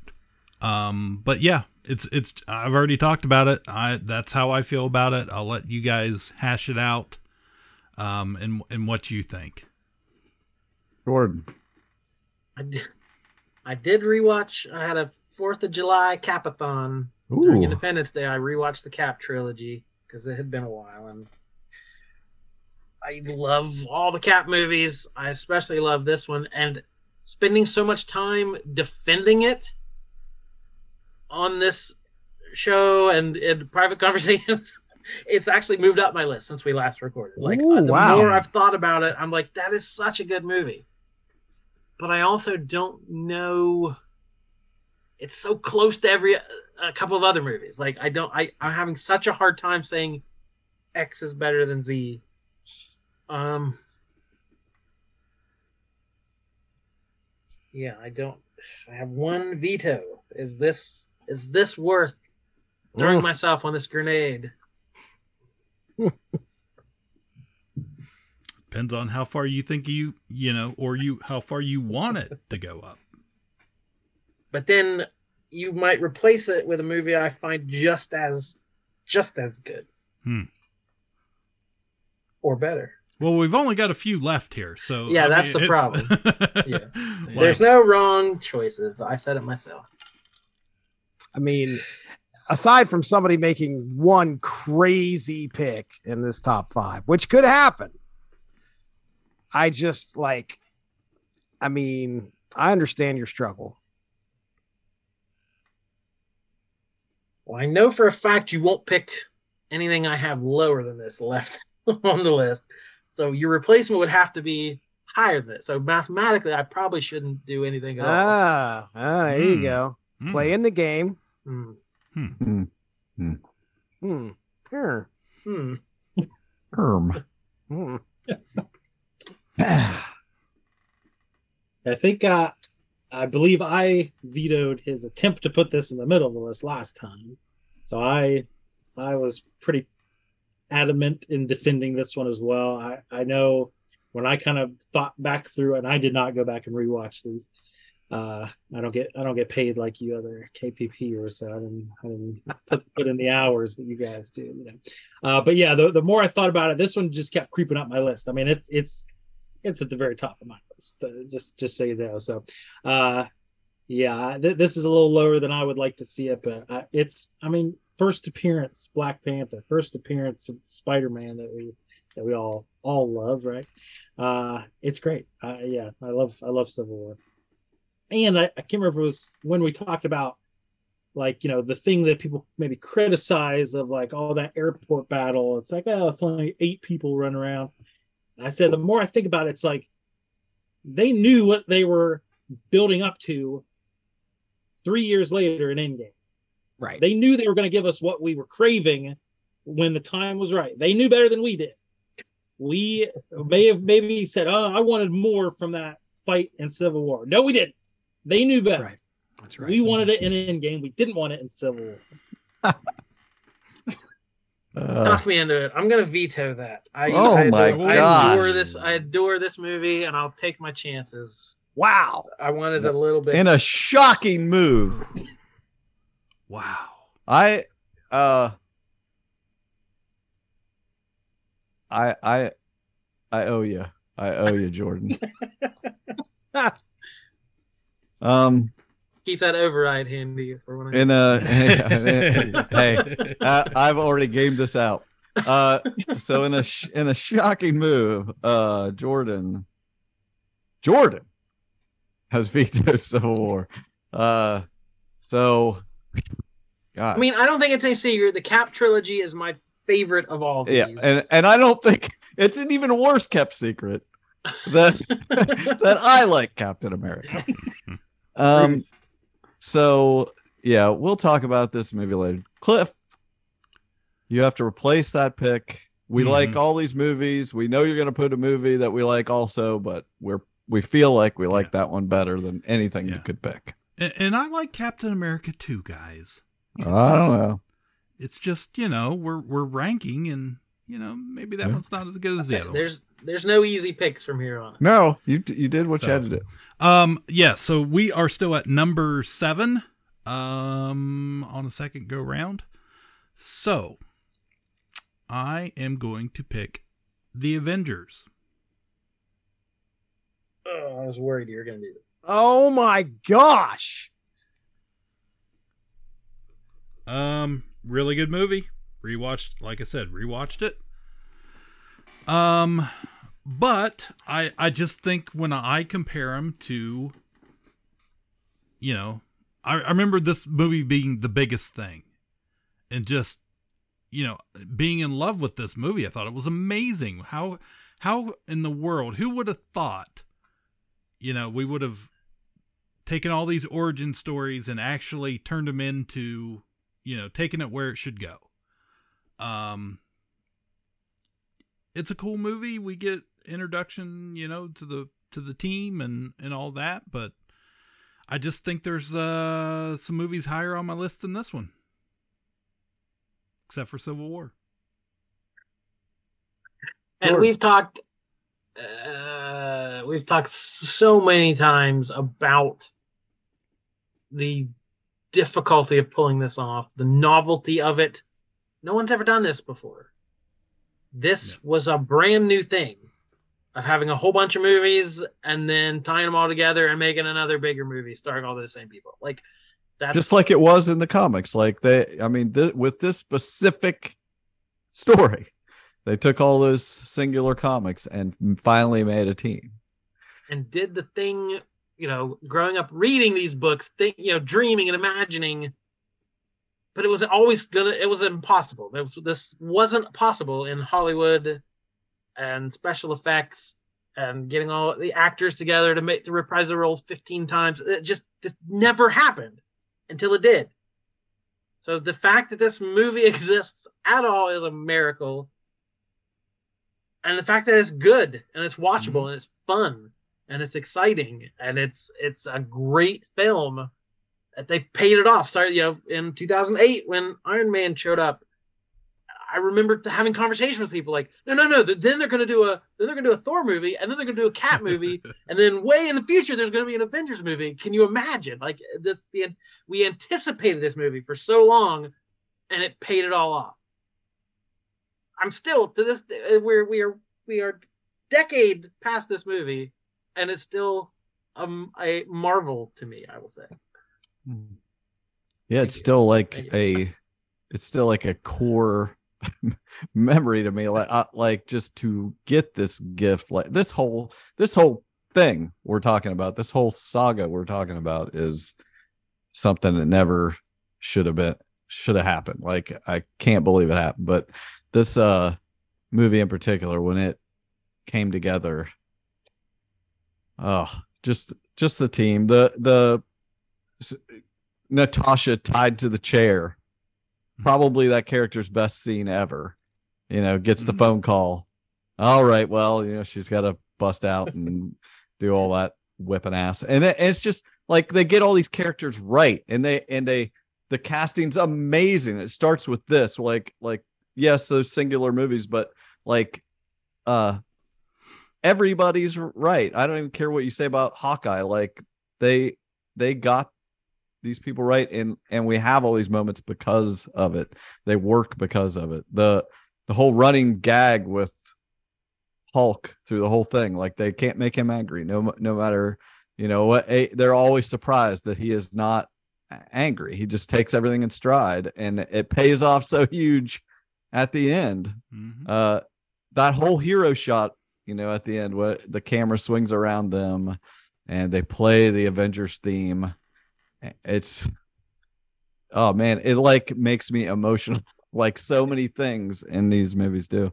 Um, but yeah, it's it's. I've already talked about it. I that's how I feel about it. I'll let you guys hash it out. Um, and and what you think.
Jordan.
I did, I did rewatch. I had a Fourth of July capathon during Independence Day. I rewatched the Cap trilogy because it had been a while, and I love all the Cap movies. I especially love this one, and spending so much time defending it on this show and in private conversations. It's actually moved up my list since we last recorded. Like
Ooh,
uh, the
wow.
more I've thought about it, I'm like, that is such a good movie but I also don't know. It's so close to every a couple of other movies. Like I don't. I I'm having such a hard time saying X is better than Z. Um. Yeah, I don't. I have one veto. Is this is this worth throwing myself on this grenade?
Depends on how far you think you you know, or you how far you want it to go up.
But then you might replace it with a movie I find just as just as good.
Hmm.
Or better.
Well, we've only got a few left here, so
Yeah,
I
that's
mean,
the
it's-
Yeah.
Like,
There's no wrong choices. I said it myself.
I mean, aside from somebody making one crazy pick in this top five, which could happen, I just like, I mean, I understand your struggle.
Well, I know for a fact you won't pick anything I have lower than this left on the list. So your replacement would have to be higher than this. So mathematically, I probably shouldn't do anything at all.
Ah, ah, there you
Hmm.
go.
Hmm.
Playing the game.
Hmm.
Hmm.
Hmm. Sure.
Hmm.
Erm.
Hmm.
I think uh, I believe I vetoed his attempt to put this in the middle of the list last time. So I I was pretty adamant in defending this one as well. I, I know when I kind of thought back through and I did not go back and rewatch these. Uh, I don't get I don't get paid like you other KPP or so I didn't I didn't put, put in the hours that you guys do. You know, uh, but yeah, the, the more I thought about it, this one just kept creeping up my list. I mean, it's it's it's at the very top of my list. Uh, just just so you know. So, uh, yeah, th- this is a little lower than I would like to see it, but uh, it's I mean, first appearance Black Panther, first appearance of Spider Man that we that we all all love, right? Uh, it's great. Uh, yeah, I love I love Civil War, and I, I can't remember it was when we talked about like you know the thing that people maybe criticize of like all that airport battle. It's like oh, it's only eight people running around. And I said the more I think about it, it's like they knew what they were building up to three years later in Endgame.
Right.
They knew they were going to give us what we were craving when the time was right. They knew better than we did. We may have maybe said, "Oh, I wanted more from that fight in Civil War." No, we didn't. They knew
That's
better.
right. That's right.
We wanted it in Endgame. We didn't want it in Civil War.
Uh,
Talk me into it. I'm gonna veto that. I,
Oh
I
my
adore, I
gosh.
adore this. I adore this movie, and I'll take my chances.
Wow.
I wanted a little bit.
in a shocking move,
Wow.
I uh I I I owe you. I owe you, Jordan. um
keep that override handy for when I.
in a hey, I, I've already gamed this out. Uh so in a sh- in a shocking move, uh Jordan Jordan has vetoed Civil War. Uh so God.
I mean, I don't think it's a secret. The Cap trilogy is my favorite of all these.
yeah and and i don't think it's an even worse kept secret that that i like captain america um so yeah we'll talk about this maybe later cliff you have to replace that pick we
Mhm.
like all these movies we know you're going to put a movie that we like also but we're we feel like we like that one better than anything you could pick
And, and I like Captain America too, guys.
i don't know
It's just you know we're we're ranking and you know, maybe that
Yeah.
one's not as good as the other.
There's there's no easy picks from here on.
No, you you did what
So-
you had to do.
Um, yeah, so we are still at number seven, um, on a second go round. So I am going to pick the Avengers.
Oh, I was worried you were gonna do that.
Oh my gosh.
Um, really good movie. Rewatched, like I said, rewatched it. Um, but I I just think when I compare them to, you know, I, I remember this movie being the biggest thing, and just, you know, being in love with this movie. I thought it was amazing. How how in the world who would have thought, you know, we would have taken all these origin stories and actually turned them into you know, taking it where it should go. Um, it's a cool movie. We get introduction, you know, to the to the team and and all that, but I just think there's uh some movies higher on my list than this one, except for Civil War.
And
Sure.
we've talked uh we've talked so many times about the difficulty of pulling this off, the novelty of it. No one's ever done this before. This
Yeah.
was a brand new thing of having a whole bunch of movies and then tying them all together and making another bigger movie starring all those same people. Like that's
Just like it was in the comics. Like they, I mean, th- with this specific story, they took all those singular comics and finally made a team.
and did the thing, you know, growing up reading these books, think, you know, dreaming and imagining. But it was always gonna. It was impossible. Was- This wasn't possible in Hollywood, and special effects, and getting all the actors together to make to reprise the roles fifteen times. It just this never happened until it did. So the fact that this movie exists at all is a miracle. And the fact that it's good and it's watchable mm-hmm. and it's fun and it's exciting and it's it's a great film. That they paid it off started you know in 2008 when iron man showed up. I remember having conversation with people like no no no then they're going to do a then they're going to do a thor movie and then they're going to do a cap movie and then way in the future there's going to be an avengers movie. Can you imagine? Like this the we anticipated this movie for so long and it paid it all off. I'm still to this day uh, we're we are we are decade past this movie and it's still um a marvel to me i will say
Yeah,
Thank
it's
you.
still like a, it's still like a core memory to me. Like, uh, like just to get this gift, like this whole, this whole thing we're talking about, this whole saga we're talking about is something that never should have been, should have happened. Like, I can't believe it happened. But this uh movie in particular, when it came together, oh, just, just the team, the, the, Natasha tied to the chair. Probably that character's best scene ever. You know, gets the
Mhm.
phone call. All right, well, you know, she's got to bust out and do all that whipping ass. And it- it's just like they get all these characters right and they and they the casting's amazing. It starts with this like like yes, those singular movies, but like uh everybody's right. I don't even care what you say about Hawkeye. Like they they got these people right and and we have all these moments because of it they work because of it the the whole running gag with hulk through the whole thing like they can't make him angry no no matter you know what they're always surprised that he is not angry he just takes everything in stride and it pays off so huge at the end
Mhm.
uh that whole hero shot you know at the end what the camera swings around them and they play the avengers theme. It's oh man it like makes me emotional like so many things in these movies do.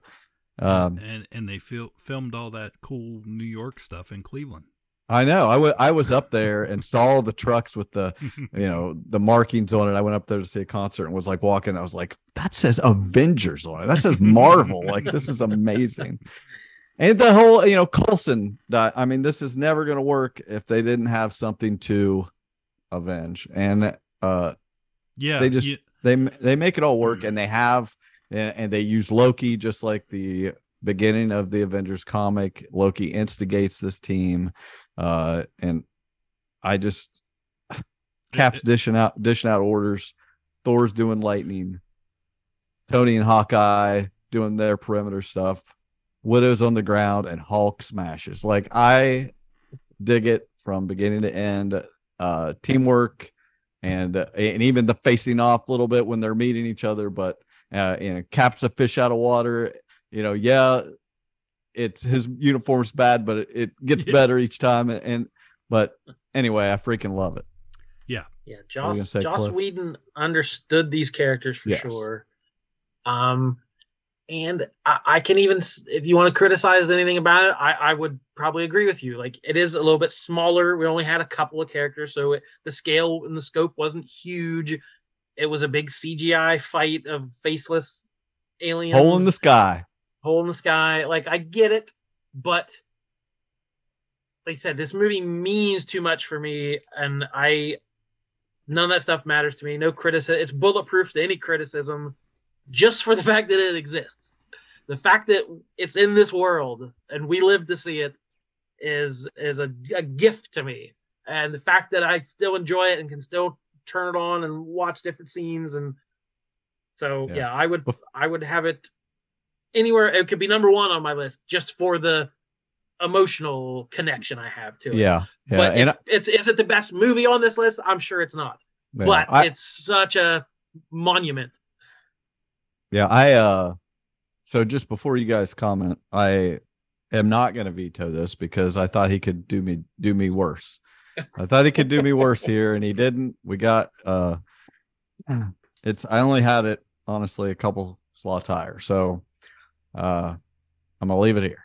Um
and and they fil- filmed all that cool New York stuff in Cleveland.
i know. I wa- I was up there and saw the trucks with the you know the markings on it. I went up there to see a concert and was like walking. I was like that says avengers on it. That says marvel. Like this is amazing and the whole you know Coulson i mean this is never going to work if they didn't have something to avenge and uh
yeah,
they just
you-
they they make it all work and they have and, and they use Loki just like the beginning of the Avengers comic. Loki instigates this team, uh, and I just Cap's dishing out dishing out orders. Thor's doing lightning. Tony and Hawkeye doing their perimeter stuff. Widow's on the ground and Hulk smashes. Like I dig it from beginning to end. Uh, teamwork and uh, and even the facing off a little bit when they're meeting each other. But uh, you know, Cap's a fish out of water. You know, yeah, it's his uniform's bad, but it, it gets
Yeah.
better each time. And, and but anyway, I freaking love it.
Yeah,
yeah
Joss
gonna say,
Joss
Cliff?
Whedon understood these characters for
Yes.
sure. Um, and I, I can even, if you want to criticize anything about it, I, I would probably agree with you. Like it is a little bit smaller. We only had a couple of characters, so it, the scale and the scope wasn't huge. It was a big CGI fight of faceless aliens.
Hole in the sky.
hole in the sky. Like I get it, but like I said, this movie means too much for me, and I none of that stuff matters to me. No criticism. It's bulletproof to any criticism, just for the fact that it exists. The fact that it's in this world and we live to see it is is a, a gift to me. And the fact that I still enjoy it and can still turn it on and watch different scenes and so
Yeah.
yeah, I would I would have it anywhere. It could be number one on my list just for the emotional connection I have to it.
Yeah, yeah,
but
and
it's, it's is it the best movie on this list? I'm sure it's not.
I,
but
I,
it's such a monument.
Yeah, I uh, so just before you guys comment, I am not going to veto this because I thought he could do me do me worse. I thought he could do me worse here, and he didn't. We got uh, it's I only had it honestly a couple slots higher, so uh, I'm gonna leave it here.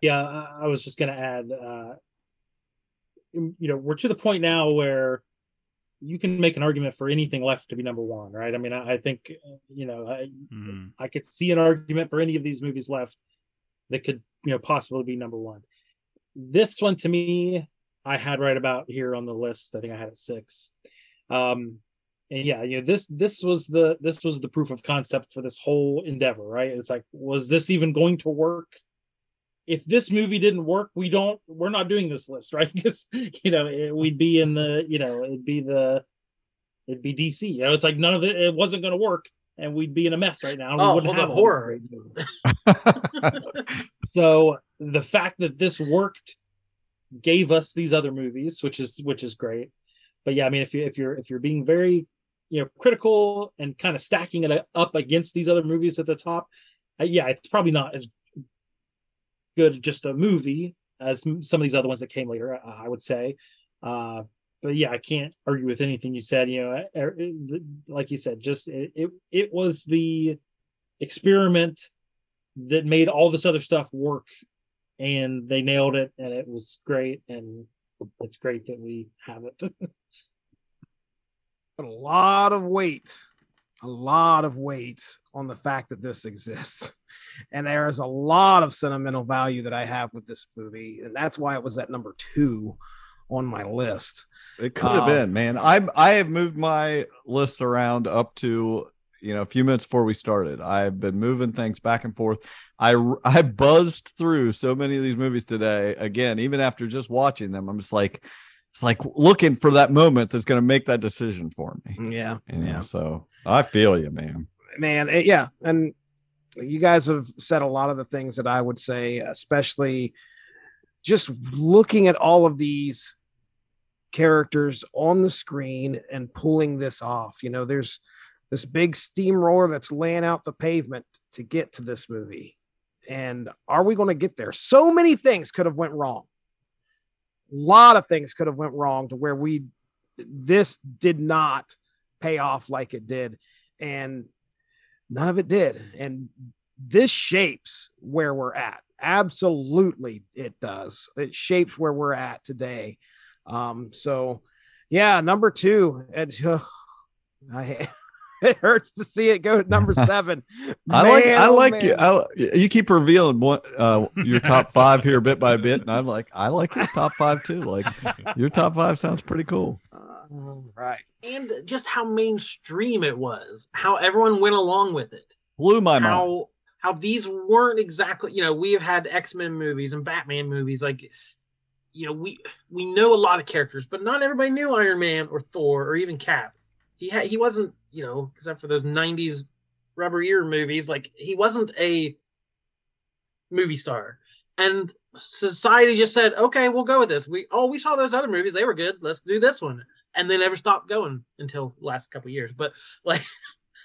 Yeah, I, was just gonna add, uh, you know, we're to the point now where you can make an argument for anything left to be number one, right? I mean, I, I think, you know, I,
Mhm.
I could see an argument for any of these movies left that could, you know, possibly be number one. This one to me, I had right about here on the list. I think I had it six. Um, and yeah, you know, this this was the this was the proof of concept for this whole endeavor, right? It's like, was this even going to work? If this movie didn't work, we don't we're not doing this list, right? Because you know, it, we'd be in the, you know, it'd be the it'd be DC. You know, it's like none of it it wasn't gonna work and we'd be in a mess right now. and we
Oh,
wouldn't
well,
have all
horror.
great so the fact that this worked gave us these other movies which is which is great but yeah i mean if you if you're if you're being very you know critical and kind of stacking it up against these other movies at the top uh, yeah it's probably not as good just a movie as some of these other ones that came later uh, i would say. Uh but yeah i can't argue with anything you said you know uh, like you said just it, it it was the experiment that made all this other stuff work and they nailed it and it was great and it's great that we have it.
A lot of weight, a lot of weight on the fact that this exists. And there is a lot of sentimental value that I have with this movie. And that's why it was at number two on my list.
It could have
Um,
been, man. I I have moved my list around up to you know a few minutes before we started. I've been moving things back and forth. I I buzzed through so many of these movies today. Again, even after just watching them, I'm just like it's like looking for that moment that's going to make that decision for me.
Mm, yeah.
You know,
Yeah.
so I feel you, man.
man it- yeah and you guys have said a lot of the things that i would say especially just looking at all of these characters on the screen and pulling this off you know there's this big steamroller that's laying out the pavement to get to this movie and are we going to get there so many things could have went wrong lot of things could have went wrong to where we this did not pay off like it did. And none of it did. And this shapes where we're at. Absolutely it does. It shapes where we're at today. Um so yeah number two it's, uh, i it hurts to see it go to number seven.
I like I
oh,
like you. I, you keep revealing what uh, your top five here bit by bit, and I'm like, I like his top five too. Like your top five sounds pretty cool.
Uh, right.
and just how mainstream it was, how everyone went along with it.
Blew my mind.
how how these weren't exactly you know we have had x-men movies and batman movies like you know we we know a lot of characters but not everybody knew iron man or thor or even cap he had he wasn't you know except for those 90s rubber ear movies like he wasn't a movie star and society just said okay we'll go with this we oh we saw those other movies they were good let's do this one and they never stopped going until the last couple years but like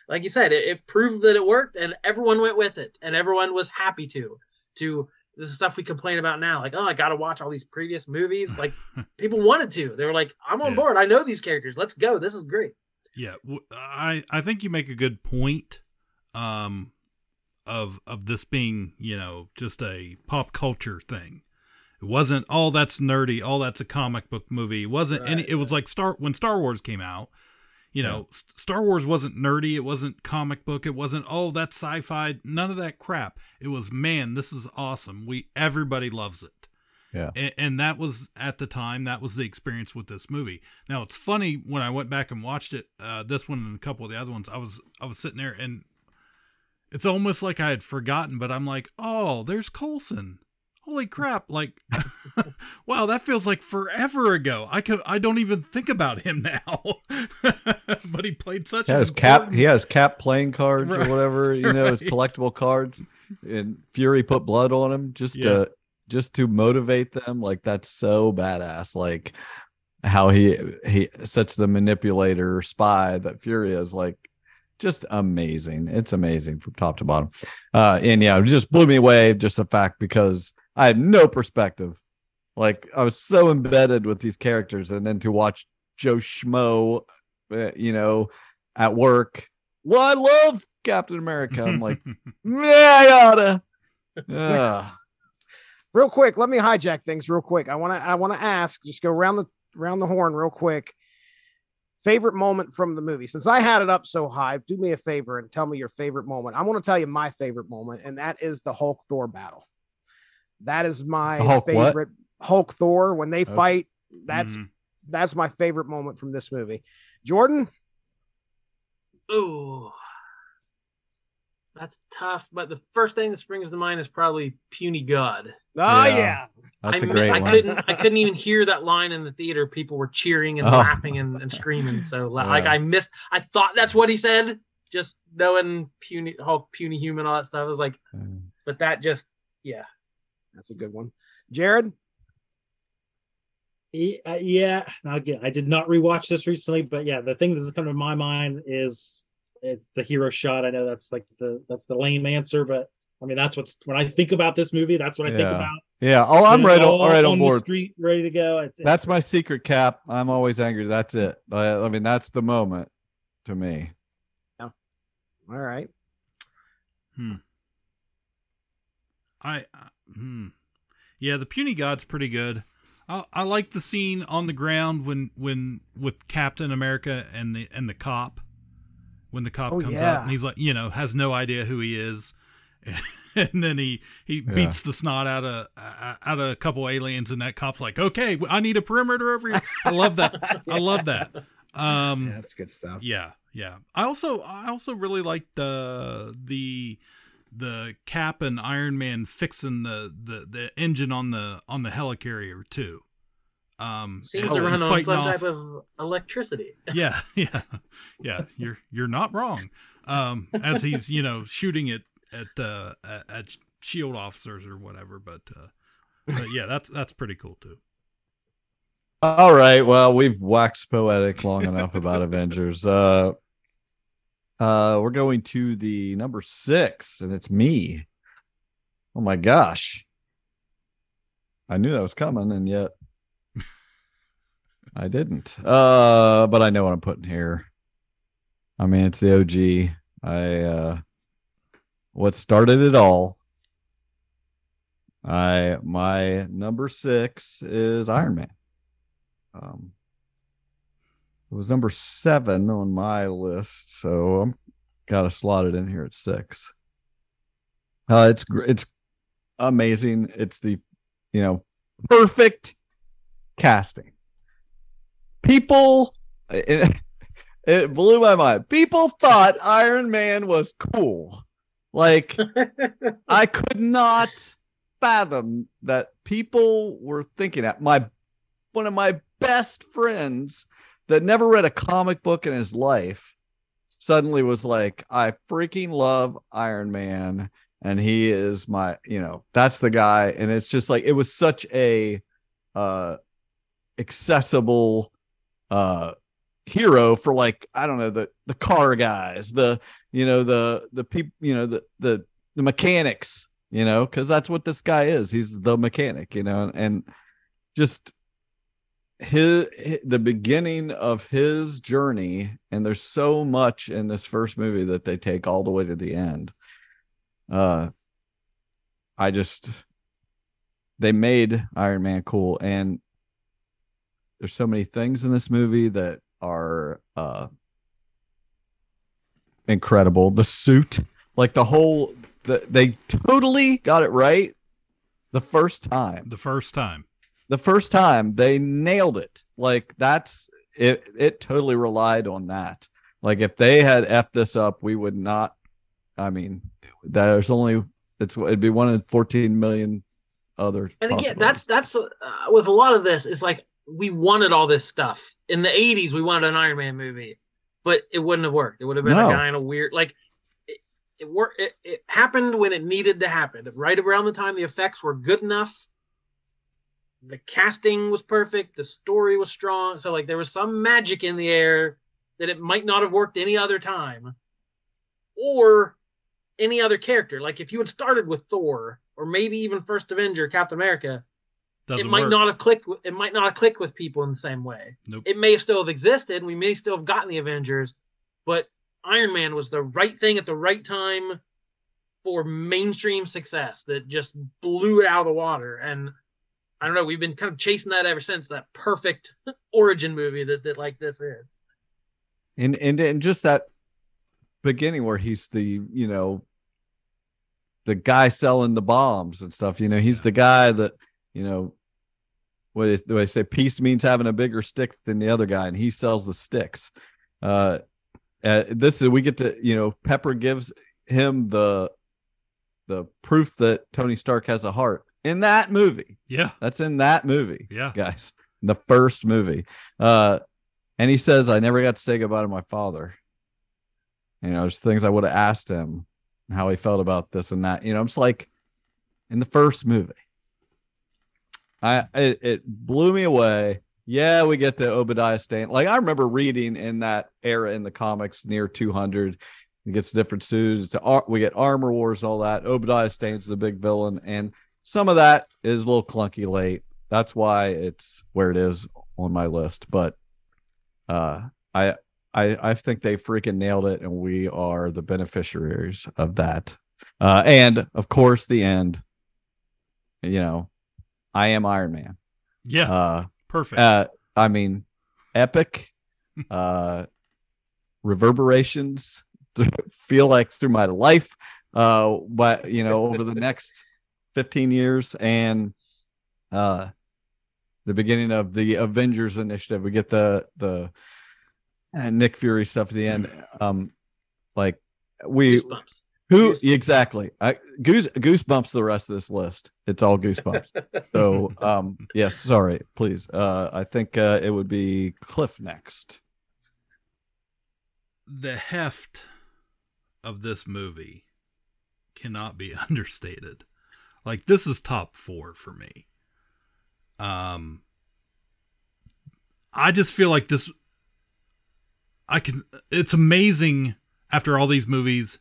like you said, it, it proved that it worked, and everyone went with it, and everyone was happy to. To the stuff we complain about now, like, oh, I got to watch all these previous movies. Like, people wanted to. They were like, I'm on
Yeah.
board. I know these characters. Let's go. This is great.
Yeah, I I think you make a good point um of of this being, you know, just a pop culture thing. It wasn't all that's nerdy, all that's a comic book movie. It wasn't any
Right,
it was like Star when Star Wars came out, you know, S- Star Wars wasn't nerdy, it wasn't comic book, it wasn't oh that's sci-fi, none of that crap. It was man, this is awesome. We everybody loves it.
Yeah.
And, and that was at the time that was the experience with this movie. Now it's funny when I went back and watched it, uh, this one and a couple of the other ones. I was I was sitting there and it's almost like I had forgotten, but I'm like, oh, there's Coulson. Holy crap! Like, wow, that feels like forever ago. I could I don't even think about him now, but he played such.
He has cap. He has cap playing cards
Right.
or whatever. You know, his collectible cards. And Fury put blood on him just
Yeah.
to just to motivate them. Like that's so badass. Like how he he such the manipulator spy that Fury is. Like just amazing. It's amazing from top to bottom. Uh, and yeah, it just blew me away. Just the fact because I had no perspective. Like I was so embedded with these characters, and then to watch Joe Schmo, uh, you know, at work. Well, I love Captain America. I'm like, yeah, I oughta. Ugh.
Real quick let me hijack things real quick. I want to i want to ask just go around the around the horn real quick. Favorite moment from the movie. Since i had it up so high do me a favor and tell me your favorite moment. I want to tell you my favorite moment and that is the hulk thor battle. That is my
The Hulk what?
favorite hulk thor when they
Okay.
fight that's
Mhm.
that's my favorite moment from this movie. Jordan?
Ooh, that's tough. But the first thing that springs to mind is probably "Puny God."
oh
Yeah.
yeah,
That's
I,
a great
I
one.
couldn't. I couldn't even hear that line in the theater. People were cheering and
Oh.
laughing and, and screaming. So li- like
Yeah.
I missed. I thought that's what he said. Just knowing puny Hulk, puny human, all that stuff. I was like, but that just yeah.
that's a good one jared
Ye- uh, Yeah, again, I did not rewatch this recently, but yeah, the thing that's come to my mind is it's the hero shot. I know that's like the that's the lame answer, but I mean that's what's when I think about this movie, that's what I think about.
Yeah. Oh, I'm right. On,
all
all right on
the
board.
street, ready to go. It's,
That's my secret cap. I'm always angry. That's it. I, I mean, that's the moment to me. Yeah.
All right Hmm.
I, uh, hmm. yeah, the puny god's pretty good. I, I like the scene on the ground when when with Captain America and the and the cop when the cop
Oh,
comes
yeah.
up and he's like you know has no idea who he is, and then he he
Yeah.
beats the snot out of uh, out of a couple aliens and that cop's like okay I need a perimeter over here. I love that. I love that. Um,
that's good stuff
yeah, yeah. I also I also really liked uh, the the Cap and Iron Man fixing the, the the engine on the on the helicarrier too. Um,
Seems to run on some
off-
type of electricity.
yeah, yeah, yeah. You're you're not wrong. Um, as he's you know shooting it at uh at, at shield officers or whatever, but uh, but yeah, that's that's pretty cool too.
All right. Well, we've waxed poetic long enough about Avengers. Uh, uh, we're going to the number six, and it's me. Oh my gosh. I knew that was coming, and yet I didn't. Uh, but I know what I'm putting here. I mean, it's the OG. I uh what started it all. I my number six is Iron Man. Um It was number seven on my list, so I'm got to slot it in here at six. Uh, it's it's amazing. It's the you know perfect casting. People, it, it blew my mind. People thought Iron Man was cool. Like I could not fathom that people were thinking that. My one of my best friends that never read a comic book in his life suddenly was like, I freaking love Iron Man. And he is my, you know, that's the guy. And it's just like it was such a uh accessible uh hero for like, I don't know, the the car guys, the you know, the the people, you know, the the the mechanics, you know, because that's what this guy is. He's the mechanic, you know, and just his, hi- the beginning of his journey and there's so much in this first movie that they take all the way to the end uh i just they made iron man cool and there's so many things in this movie that are uh incredible the suit like the whole the, they totally got it right the first time
The first time.
the first time they nailed it like that's it it totally relied on that like if they had f this up we would not i mean there's only it's it'd be one in 14 million other
And again,
possibilities.
that's that's uh, with a lot of this. It's like we wanted all this stuff in the '80s. We wanted an Iron Man movie, but it wouldn't have worked. It would have been
No.
a kind of weird. Like it, it worked. It, it happened when it needed to happen. Right around the time the effects were good enough. The casting was perfect. The story was strong. So like there was some magic in the air that it might not have worked any other time, or any other character. Like if you had started with Thor or maybe even First Avenger, Captain America,
Doesn't
it might
work.
not have clicked. with- It might not have clicked with people in the same way.
Nope.
It may still have existed. and We may still have gotten the Avengers, but Iron Man was the right thing at the right time for mainstream success that just blew it out of the water. And I don't know. We've been kind of chasing that ever since. That perfect origin movie that that like this is.
and and and just that beginning where he's the you know the guy selling the bombs and stuff you know he's
Yeah.
the guy that you know what they, what they say peace means having a bigger stick than the other guy and he sells the sticks. Uh, uh this is we get to you know pepper gives him the the proof that tony stark has a heart in that movie.
Yeah.
that's in that movie
Yeah.
guys. The first movie. Uh and he says i never got to say goodbye to my father. You know there's things i would have asked him how he felt about this and that. You know i'm just like in the first movie i it, it blew me away. Yeah we get the obadiah stane. Like i remember reading in that era in the comics near 200 he gets different suits we get armor wars and all that. Obadiah stane's the big villain and some of that is a little clunky late. That's why it's where it is on my list but uh i i i think they freaking nailed it and we are the beneficiaries of that. Uh and of course the end. You know i am iron man
Yeah.
uh
Perfect.
uh i mean epic uh reverberations th- feel like through my life uh but you know over the next 15 years and uh the beginning of the avengers initiative we get the the uh, nick fury stuff at the end um like we
Goosebumps.
Who exactly. I goose goosebumps the rest of this list. It's all goosebumps. So um yes sorry please. Uh i think uh it would be cliff next.
The heft of this movie cannot be understated. Like this is top 4 for me. Um I just feel like this I can it's amazing after all these movies,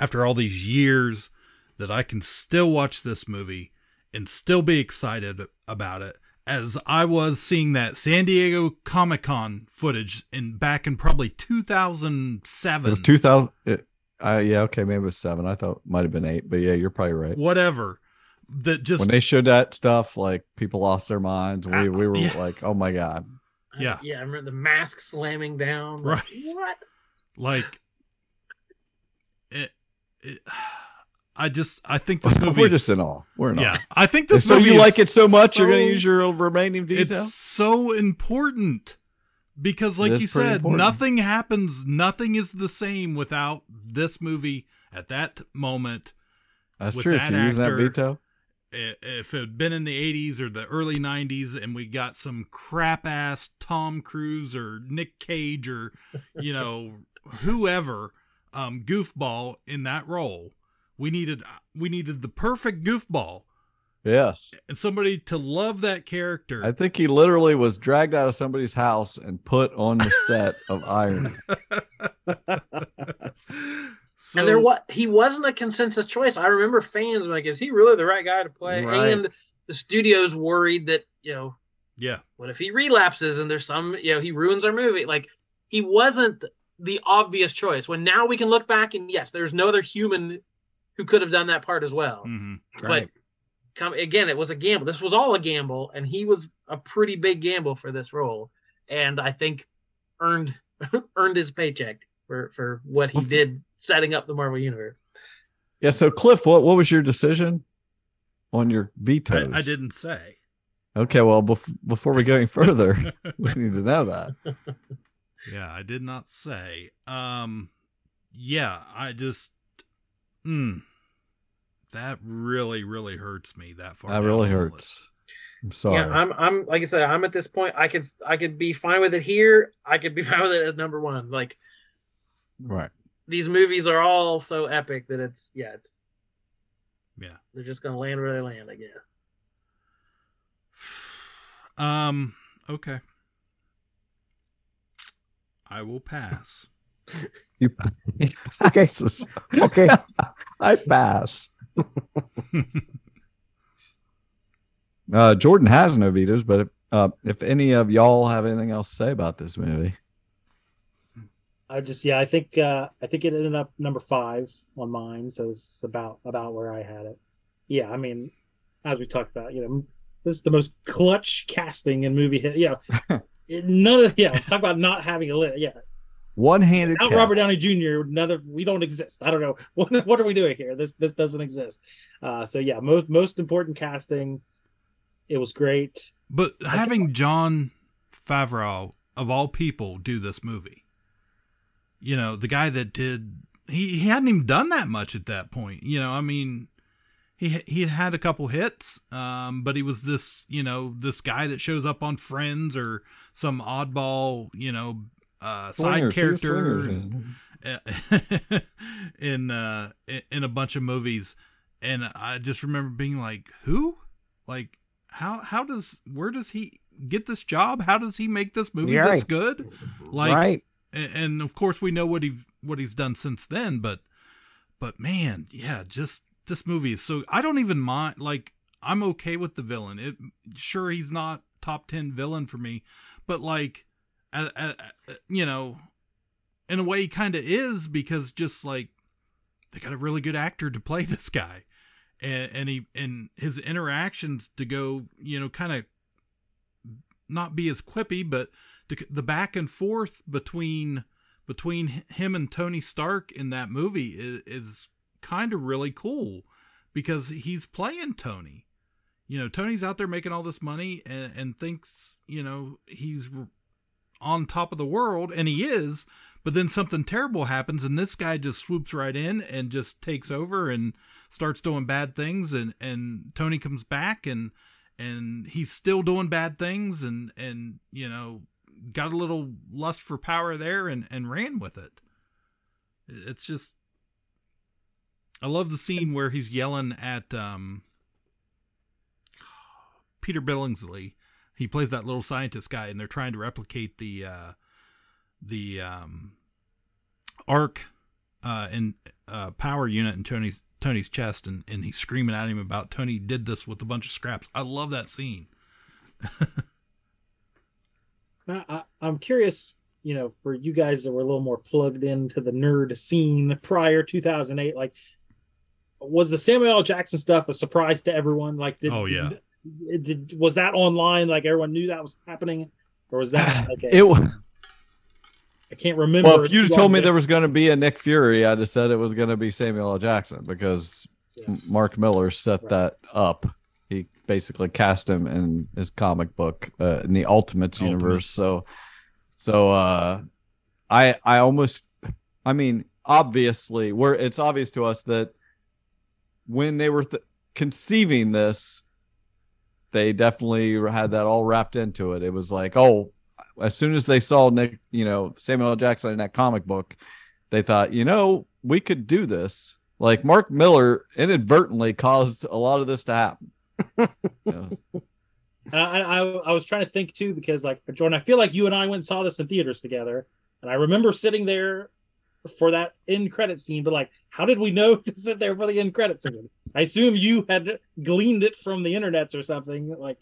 after all these years that I can still watch this movie and still be excited about it as I was seeing that San Diego Comic Con footage in back in probably 2007.
it was 2000 it, uh yeah okay maybe it was seven i thought might have been eight but yeah you're probably right
whatever. That just
when they showed that stuff like people lost their minds we,
Uh,
we were
yeah.
like oh my god
Yeah.
yeah. I remember the mask slamming down. like,
Right.
What?
Like it, it I just I think this movie
We're just in awe. We're in
Yeah.
awe.
I think this
so
movie
you like it so much, you're going to use your remaining detail.
It's so important because, like you said,
important.
nothing happens. Nothing is the same without this movie at that moment.
That's
with
true.
that
So you're using that veto.
If it had been in the '80s or the early '90s, and we got some crap ass Tom Cruise or Nick Cage or you know whoever um, goofball in that role, we needed we needed the perfect goofball
Yes.
and somebody to love that character.
I think he literally was dragged out of somebody's house and put on the set of Iron.
so,
and there what he wasn't a consensus choice. I remember fans like, "Is he really the right guy to play?"
Right.
And the studio's worried that you know,
yeah,
what if he relapses and there's some you know he ruins our movie? Like he wasn't the obvious choice. When now we can look back and yes, there's no other human who could have done that part as well.
hmm
But come again, it was a gamble. This was all a gamble, and he was a pretty big gamble for this role, and I think earned earned his paycheck for for what he did setting up the Marvel universe.
Yeah. So Cliff, what what was your decision on your vetoes?
I, I didn't say.
Okay. Well, bef- before we go any further, we need to know that.
Yeah, I did not say. Um yeah, I just mm, that really really hurts me that far.
That really hurts.
list.
I'm sorry.
Yeah, I'm I'm like I said, I'm at this point. I could I could be fine with it here. I could be fine with it at number one. Like
right.
these movies are all so epic that it's yeah, it's
Yeah.
they're just gonna land where they land, I guess.
Um okay. I will pass.
You.
Okay. Okay.
I pass. uh, Jordan has no vetoes, but if, uh, if any of y'all have anything else to say about this movie,
I just yeah, I think uh I think it ended up number five on mine, so it's about about where I had it. Yeah, I mean, as we talked about, you know, this is the most clutch casting in movie hit. Yeah, it, none of yeah, talk about not having a lit. Yeah,
one-handed.
Without
catch.
Robert Downey Jr., none of we don't exist. I don't know what what are we doing here. This this doesn't exist. Uh, so yeah, most most important casting. It was great.
But having Jon Favreau of all people do this movie, you know, the guy that did he, he hadn't even done that much at that point. You know, I mean, he he had had a couple hits, um, but he was this you know this guy that shows up on Friends or some oddball you know uh, side
Swingers, he was
character
swingers.
in uh in- in a bunch of movies and i just remember being like who like how how does where does he get this job how does he make this movie
Yeah.
this good like
right.
and, and of course we know what he what he's done since then but but man yeah just this movie so i don't even mind like i'm okay with the villain. It sure he's not top 10 villain for me but like uh, uh, you know in a way he kind of is because just like they got a really good actor to play this guy. And, and he and his interactions to go you know kind of not be as quippy but to, the back and forth between between him and Tony Stark in that movie is, is kind of really cool because he's playing Tony. You know, Tony's out there making all this money and, and thinks, you know, he's on top of the world, and he is, but then something terrible happens, and this guy just swoops right in and just takes over and starts doing bad things, and, and Tony comes back and and he's still doing bad things and and you know got a little lust for power there and and ran with it it's just i love the scene where he's yelling at um peter billingsley. He plays that little scientist guy and they're trying to replicate the uh the um arc uh and uh power unit in tony's tony's chest and and he's screaming at him about tony did this with a bunch of scraps. I love that scene.
I, I'm curious, you know, for you guys that were a little more plugged into the nerd scene prior 2008, like, was the Samuel L. Jackson stuff a surprise to everyone? Like, did,
Oh, yeah.
did, did was that online? Like, everyone knew that was happening. or was that like a,
It wa-
I can't remember.
well, if you'd have told me there was going to be a Nick Fury, I'd have said it was going to be Samuel L. Jackson because
Yeah.
Mark Millar set
Right.
that up. He basically cast him in his comic book uh, in the Ultimates
Ultimate.
universe. So, so uh, I I almost, I mean, obviously, we're it's obvious to us that when they were th- conceiving this, they definitely had that all wrapped into it. It was like, oh, as soon as they saw Nick, you know, Samuel L. Jackson in that comic book, they thought, you know, we could do this. Like Mark Millar inadvertently caused a lot of this to happen. You know,
And I, I I was trying to think too because like Jordan, I feel like you and I went and saw this in theaters together, and I remember sitting there for that end credit scene. But like, how did we know to sit there for the end credit scene? I assume you had gleaned it from the internets or something. Like,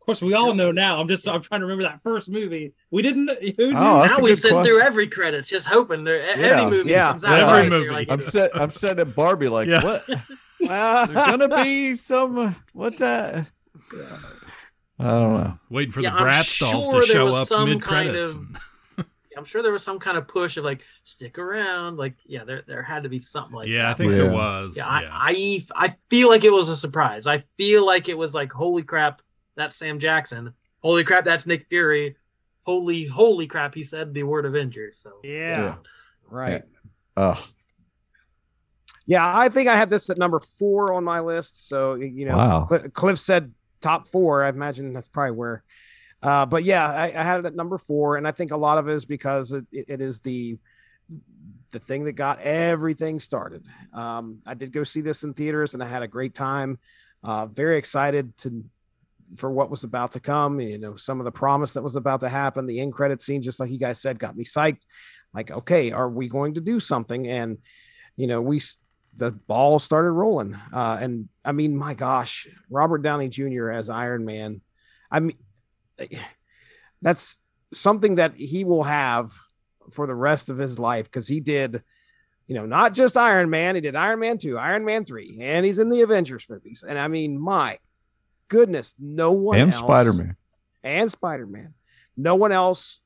of course, we all know now. I'm just I'm trying to remember that first movie. We didn't. Who knew?
Oh, that's
now
a
we
good
sit
question.
through every credits, just hoping there
Yeah,
every movie
yeah,
comes out.
every
right,
movie.
like,
I'm set. I'm set at Barbie. Like
Yeah.
what? There's gonna be some. What's that? I don't know.
Waiting for
Yeah,
the
I'm
Bratz dolls to show up mid credits.
kind I'm sure there was some kind of push of like stick around. Like, yeah, there there had to be something like
yeah, I
that.
think
Yeah.
there was.
Yeah,
Yeah,
I, I I feel like it was a surprise. I feel like it was like, holy crap, that's Sam Jackson. Holy crap, that's Nick Fury. Holy holy crap, he said the word Avengers. So
Yeah. Right.
Oh,
Yeah, I think I had this at number four on my list. So you know,
Wow.
Cl- Cliff said top four. I imagine that's probably where. Uh, but yeah, I, I had it at number four, and I think a lot of it is because it, it, is the the thing that got everything started. Um, I did go see this in theaters, and I had a great time. Uh, very excited to for what was about to come. You know, some of the promise that was about to happen. The end credit scene, just like you guys said, got me psyched. Like, okay, are we going to do something? And you know, we the ball started rolling. Uh, and I mean, my gosh, Robert Downey Jr. as Iron Man. I mean, that's something that he will have for the rest of his life because he did, you know, not just Iron Man, he did Iron Man 2, Iron Man 3, and he's in the Avengers movies. And I mean, my goodness, no one
and
else-
Spider Man.
and Spider Man. No one else,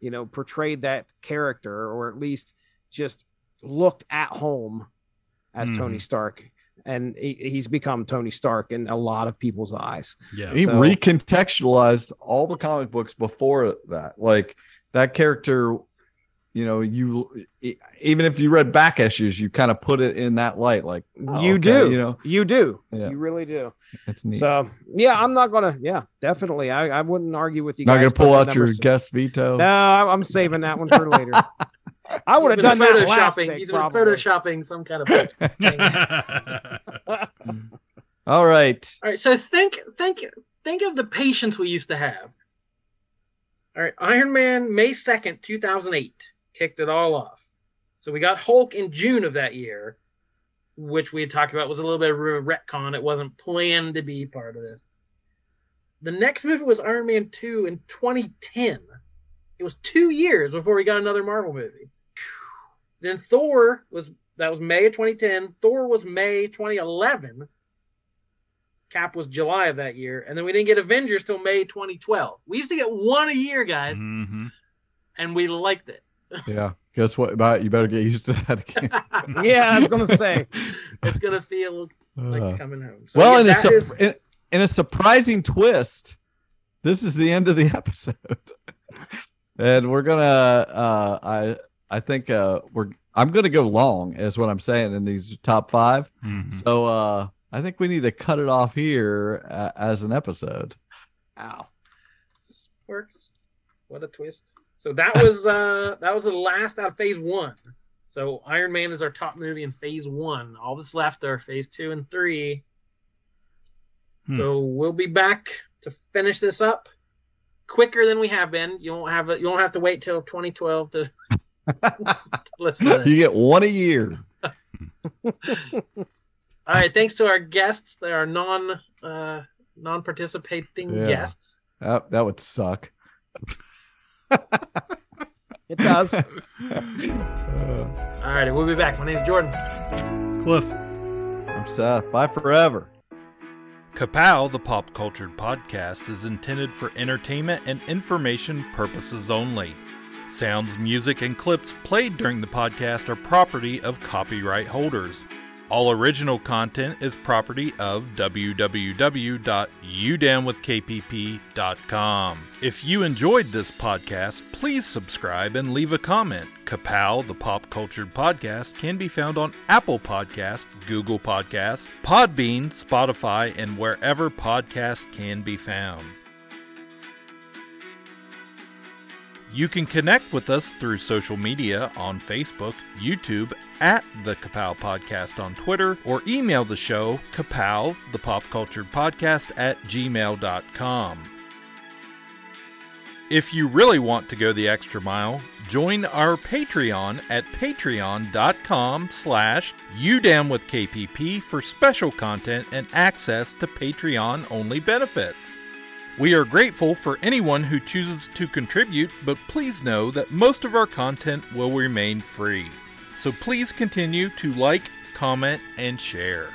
you know, portrayed that character or at least just looked at home as Tony mm-hmm. Stark. And he, he's become Tony Stark in a lot of people's eyes.
yeah.
He
So-
recontextualized all the comic books before that. Like that character, you know, you even if you read back issues, you kind of put it in that light. Like oh,
you
okay,
do,
you know,
you do,
Yeah.
you really do.
it's neat.
So yeah, I'm not gonna. Yeah, definitely. I, I wouldn't argue with you.
Not
guys
gonna pull out your
numbers-
guest veto.
No, I'm I'm saving that one for later. I would have done
been
that last
photoshopping.
pick,
He's been
probably.
photoshopping some kind of. Thing.
All right.
All right, so think think think of the patience we used to have. All right, Iron Man May 2nd, 2008 kicked it all off. So we got Hulk in June of that year, which we had talked about was a little bit of a retcon. It wasn't planned to be part of this. The next movie was Iron Man 2 in 2010. It was 2 years before we got another Marvel movie. Then Thor was that was May of 2010. Thor was May 2011. Cap was July of that year, and then we didn't get Avengers till May 2012. We used to get one a year, guys,
hmm
and we liked it.
Yeah. Guess what? About you better get used to that again.
Yeah, I was gonna say.
It's gonna feel like
Uh,
coming home. So,
well,
yeah,
in, a
that
sup-
is-
in, in a surprising twist, this is the end of the episode, and we're gonna. Uh, I I think uh, we're. I'm gonna go long, is what I'm saying in these top five.
hmm
So uh, I think we need to cut it off here uh, as an episode.
Ow.
works. What a twist. So that was uh that was the last out of phase one. So Iron Man is our top movie in phase one. All that's left are phase two and three.
Hmm.
So we'll be back to finish this up quicker than we have been. You won't have you won't have to wait till 2012 to, to listen.
You get one a year.
All right, thanks to our guests. They are non uh non-participating
Yeah.
guests.
That, that would suck.
It does.
Uh,
All right, we'll be back. My name's Jordan.
Cliff.
I'm Seth. Bye forever.
Kapow, the pop cultured podcast, is intended for entertainment and information purposes only. Sounds, music, and clips played during the podcast are property of copyright holders. All original content is property of www.udownwithkpp.com. If you enjoyed this podcast, please subscribe and leave a comment. Kapow, the pop cultured podcast, can be found on Apple Podcast, Google Podcasts, Podbean, Spotify, and wherever podcasts can be found. You can connect with us through social media on Facebook, YouTube, at the Kapow Podcast on Twitter, or email the show, kapow, the pop cultured podcast, at gmail.com. If you really want to go the extra mile, join our Patreon at patreon.com slash udowwithkpp for special content and access to Patreon-only benefits. We are grateful for anyone who chooses to contribute, but please know that most of our content will remain free. So please continue to like, comment, and share.